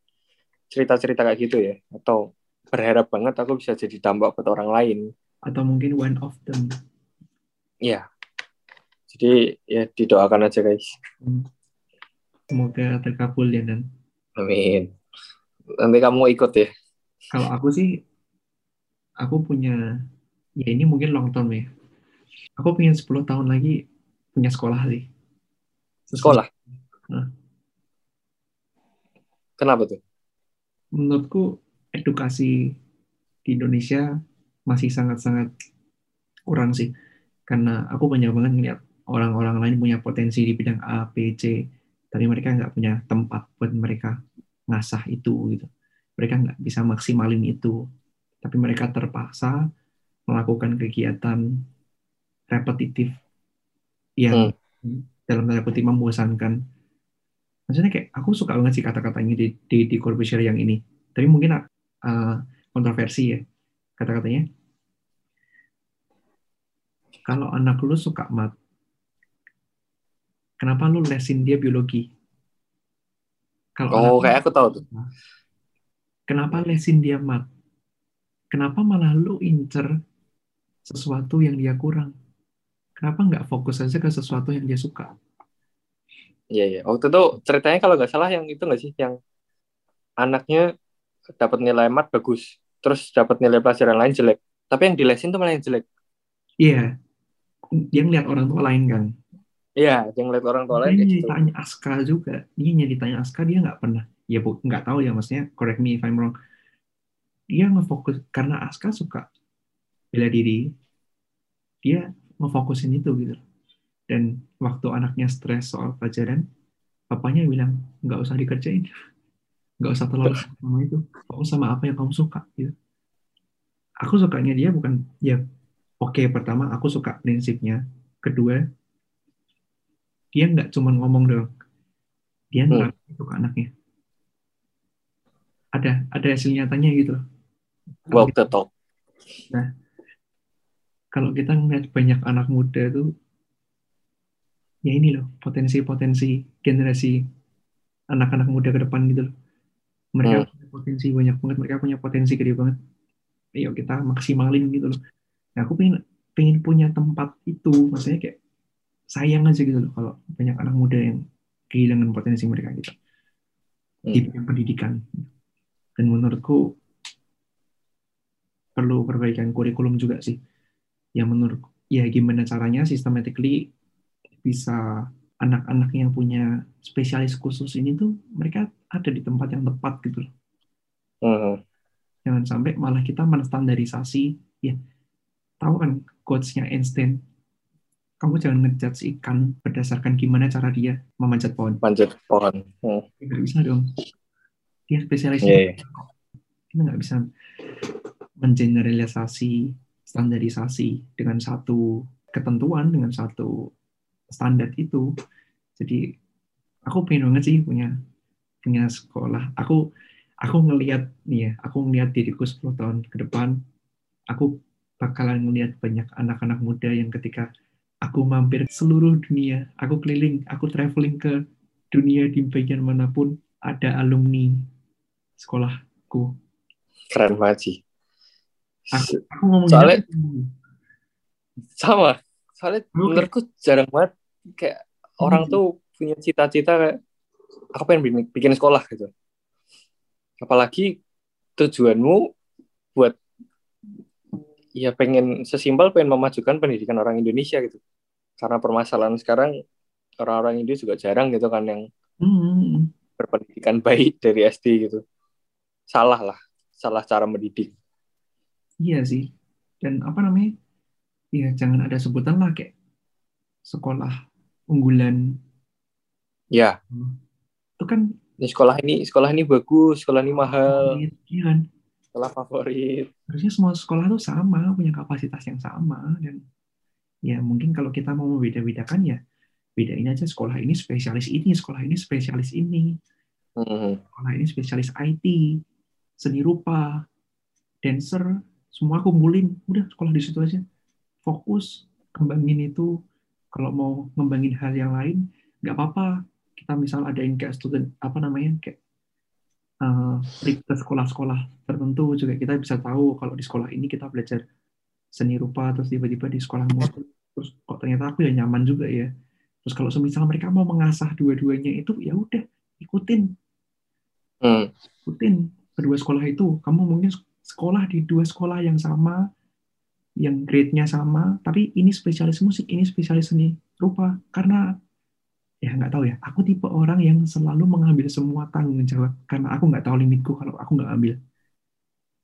cerita-cerita kayak gitu ya. Atau berharap banget aku bisa jadi dampak buat orang lain. Atau mungkin one of them. Ya. Jadi ya didoakan aja guys. Hmm. Semoga terkabul ya dan Amin. Nanti kamu ikut ya. kalau aku sih aku punya ya ini mungkin long term ya. Aku pengen 10 tahun lagi punya sekolah sih. Sekolah. Nah. Kenapa tuh? Menurutku edukasi di Indonesia masih sangat-sangat kurang sih. Karena aku banyak banget ngeliat orang-orang lain punya potensi di bidang A, B, C, tapi mereka nggak punya tempat buat mereka ngasah itu gitu. Mereka nggak bisa maksimalin itu, tapi mereka terpaksa melakukan kegiatan repetitif yang dalam tanda kutip membosankan. Maksudnya kayak aku suka banget sih kata-katanya di di, di Corbusier yang ini. Tapi mungkin uh, kontroversi ya kata-katanya. Kalau anak lu suka mat, kenapa lu lesin dia biologi? Kalau Oh, kayak aku tahu tuh. kenapa lesin dia mat? Kenapa malah lu incer sesuatu yang dia kurang? Kenapa nggak fokus aja ke sesuatu yang dia suka? Iya, iya. Waktu itu ceritanya kalau nggak salah yang itu nggak sih? Yang anaknya dapat nilai mat bagus, terus dapat nilai pelajaran lain jelek. Tapi yang dilesin tuh malah yang jelek. Iya, dia ngeliat orang tua lain kan. Iya, yang lihat orang tua lain Dia gitu. ditanya Aska juga. Dia nyari ditanya Aska, dia nggak pernah. Ya bu, nggak tahu ya maksudnya. Correct me if I'm wrong. Dia ngefokus karena Aska suka bela diri. Dia ngefokusin itu gitu. Dan waktu anaknya stres soal pelajaran, papanya bilang nggak usah dikerjain, nggak usah terlalu sama itu. Fokus sama apa yang kamu suka gitu. Aku sukanya dia bukan ya oke pertama aku suka prinsipnya. Kedua dia nggak cuma ngomong doang. Dia Hmm. itu ke anaknya. Ada ada hasil nyatanya gitu loh. Walk kita, the talk. kalau kita ngeliat banyak anak muda tuh ya ini loh potensi-potensi generasi anak-anak muda ke depan gitu loh. Mereka Hmm. punya potensi banyak banget mereka punya potensi gede banget. Ayo kita maksimalin gitu loh. Nah, aku pengen pengen punya tempat itu. Maksudnya kayak sayang aja gitu loh kalau banyak anak muda yang kehilangan potensi mereka gitu. Di Hmm. bidang pendidikan. Dan menurutku perlu perbaikan kurikulum juga sih. Yang menurut ya gimana caranya systematically bisa anak-anak yang punya spesialis khusus ini tuh mereka ada di tempat yang tepat gitu loh. Hmm. jangan sampai malah kita menstandarisasi. Ya tahu kan quotes-nya Einstein kamu jangan ngejudge ikan berdasarkan gimana cara dia memanjat pohon Manjat pohon. Hmm. Nggak bisa dong dia spesialisnya Iya, iya. kita nggak bisa mengeneralisasi standarisasi dengan satu ketentuan dengan satu standar itu jadi aku pengen banget sih punya punya sekolah aku aku ngelihat nih ya aku ngelihat diriku 10 tahun ke depan aku bakalan ngelihat banyak anak-anak muda yang ketika aku mampir seluruh dunia aku keliling aku traveling ke dunia di bagian mana pun ada alumni sekolahku Keren banget sih. aku, aku ngomongin Soalnya- apa? Sama. Soalnya Oke. menurutku jarang banget kayak orang sih. tuh punya cita-cita kayak aku pengen bikin, bikin sekolah gitu apalagi tujuanmu buat ya pengen sesimpel pengen memajukan pendidikan orang Indonesia gitu karena permasalahan sekarang orang-orang Indo juga jarang gitu kan yang Hmm, berpendidikan baik dari SD gitu salah lah salah cara mendidik iya sih. Dan apa namanya? Ya jangan ada sebutan lah kayak sekolah unggulan. ya Itu kan ini sekolah ini sekolah ini bagus sekolah ini mahal iya kan? Sekolah favorit. Harusnya semua sekolah tuh sama punya kapasitas yang sama dan ya mungkin kalau kita mau membeda-bedakan ya bedain aja sekolah ini spesialis ini sekolah ini spesialis ini. Hmm. sekolah ini spesialis IT seni rupa dancer semua kumpulin. Udah sekolah di situ aja. Fokus kembangin itu. Kalau mau ngembangin hal yang lain nggak apa-apa. Kita misal adain kayak student apa namanya kayak ke sekolah-sekolah tertentu juga kita bisa tahu kalau di sekolah ini kita belajar seni rupa terus tiba-tiba di sekolah musik terus kok ternyata aku ya nyaman juga ya. Terus kalau semisal mereka mau mengasah dua-duanya itu ya udah ikutin. Hmm. ikutin kedua sekolah itu. Kamu mungkin sekolah di dua sekolah yang sama yang grade-nya sama tapi ini spesialis musik ini spesialis seni rupa. Karena ya nggak tahu ya. Aku tipe orang yang selalu mengambil semua tanggung jawab. Karena aku nggak tahu limitku kalau aku nggak ambil.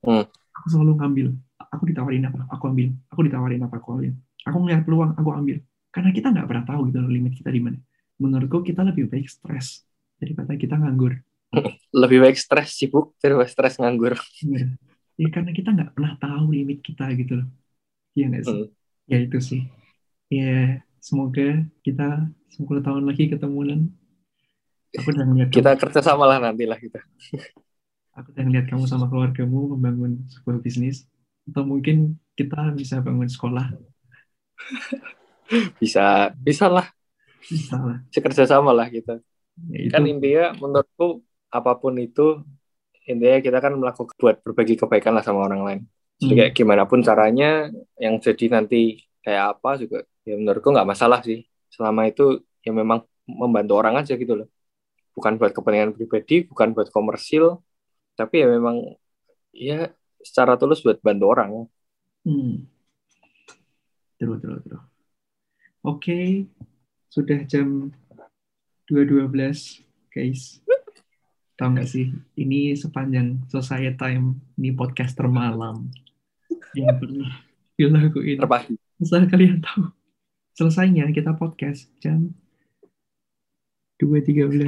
Hmm. aku selalu ngambil. Aku ditawarin apa? Aku ambil. Aku ditawarin apa? Aku ambil. Aku ngeliat peluang aku ambil. Karena kita nggak pernah tahu gitu loh limit kita di mana. Menurutku kita lebih baik stres daripada kita nganggur. Lebih baik stres sibuk daripada stres nganggur. Bener. Ya karena kita nggak pernah tahu limit kita gitu loh. Iya nggak sih? Hmm. Ya itu sih. Ya semoga kita 10 tahun lagi ketemuan. Aku udah ngeliat kita kamu, kerja sama lah nanti lah kita aku udah ngeliat kamu sama keluargamu membangun sebuah bisnis. Atau mungkin kita bisa bangun sekolah. bisa bisa lah Bisa lah. kerja sama lah kita Ya, itu kan intinya menurutku apa pun itu intinya kita kan melakukan buat berbagi kebaikan lah sama orang lain jadi Hmm. kayak gimana pun caranya yang jadi nanti kayak apa juga ya menurutku nggak masalah sih selama itu ya memang membantu orang aja gitu loh bukan buat kepentingan pribadi bukan buat komersil tapi ya memang ya secara tulus buat bantu orang Hmm. Terus, terus, terus. Oke, sudah jam 2.12, guys. Tahu nggak sih, ini sepanjang Society Time, ini podcast termalam yang pernah dilakuin. terpagi Asal kalian tahu, selesainya kita podcast jam 2.13.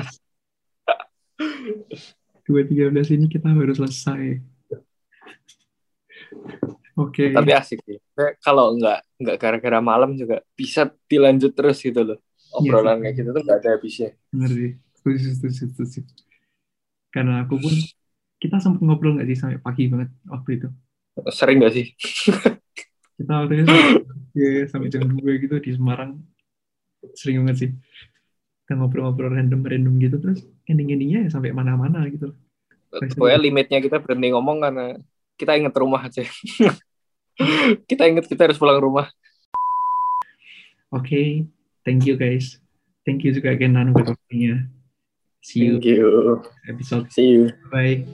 2.13 ini kita baru selesai. Oke. tapi asik sih kalau nggak nggak gara-gara malam juga bisa dilanjut terus gitu loh obrolan kayak gitu tuh nggak ada habisnya Bener sih. Setuju, setuju, setuju. Karena aku pun, kita sempat ngobrol nggak sih sampai pagi banget waktu itu. sering nggak sih Kita waktu itu sampai, ya, sampai jam 2 gitu di Semarang. Sering banget sih. Kita ngobrol-ngobrol random-random gitu, terus ending-endingnya ya sampai mana-mana gitu. pokoknya limitnya kita berhenti ngomong karena kita inget rumah aja kita inget kita harus pulang rumah Oke, thank you guys. Thank you juga Kenan buat waktunya. See you thank you episode. see you Bye.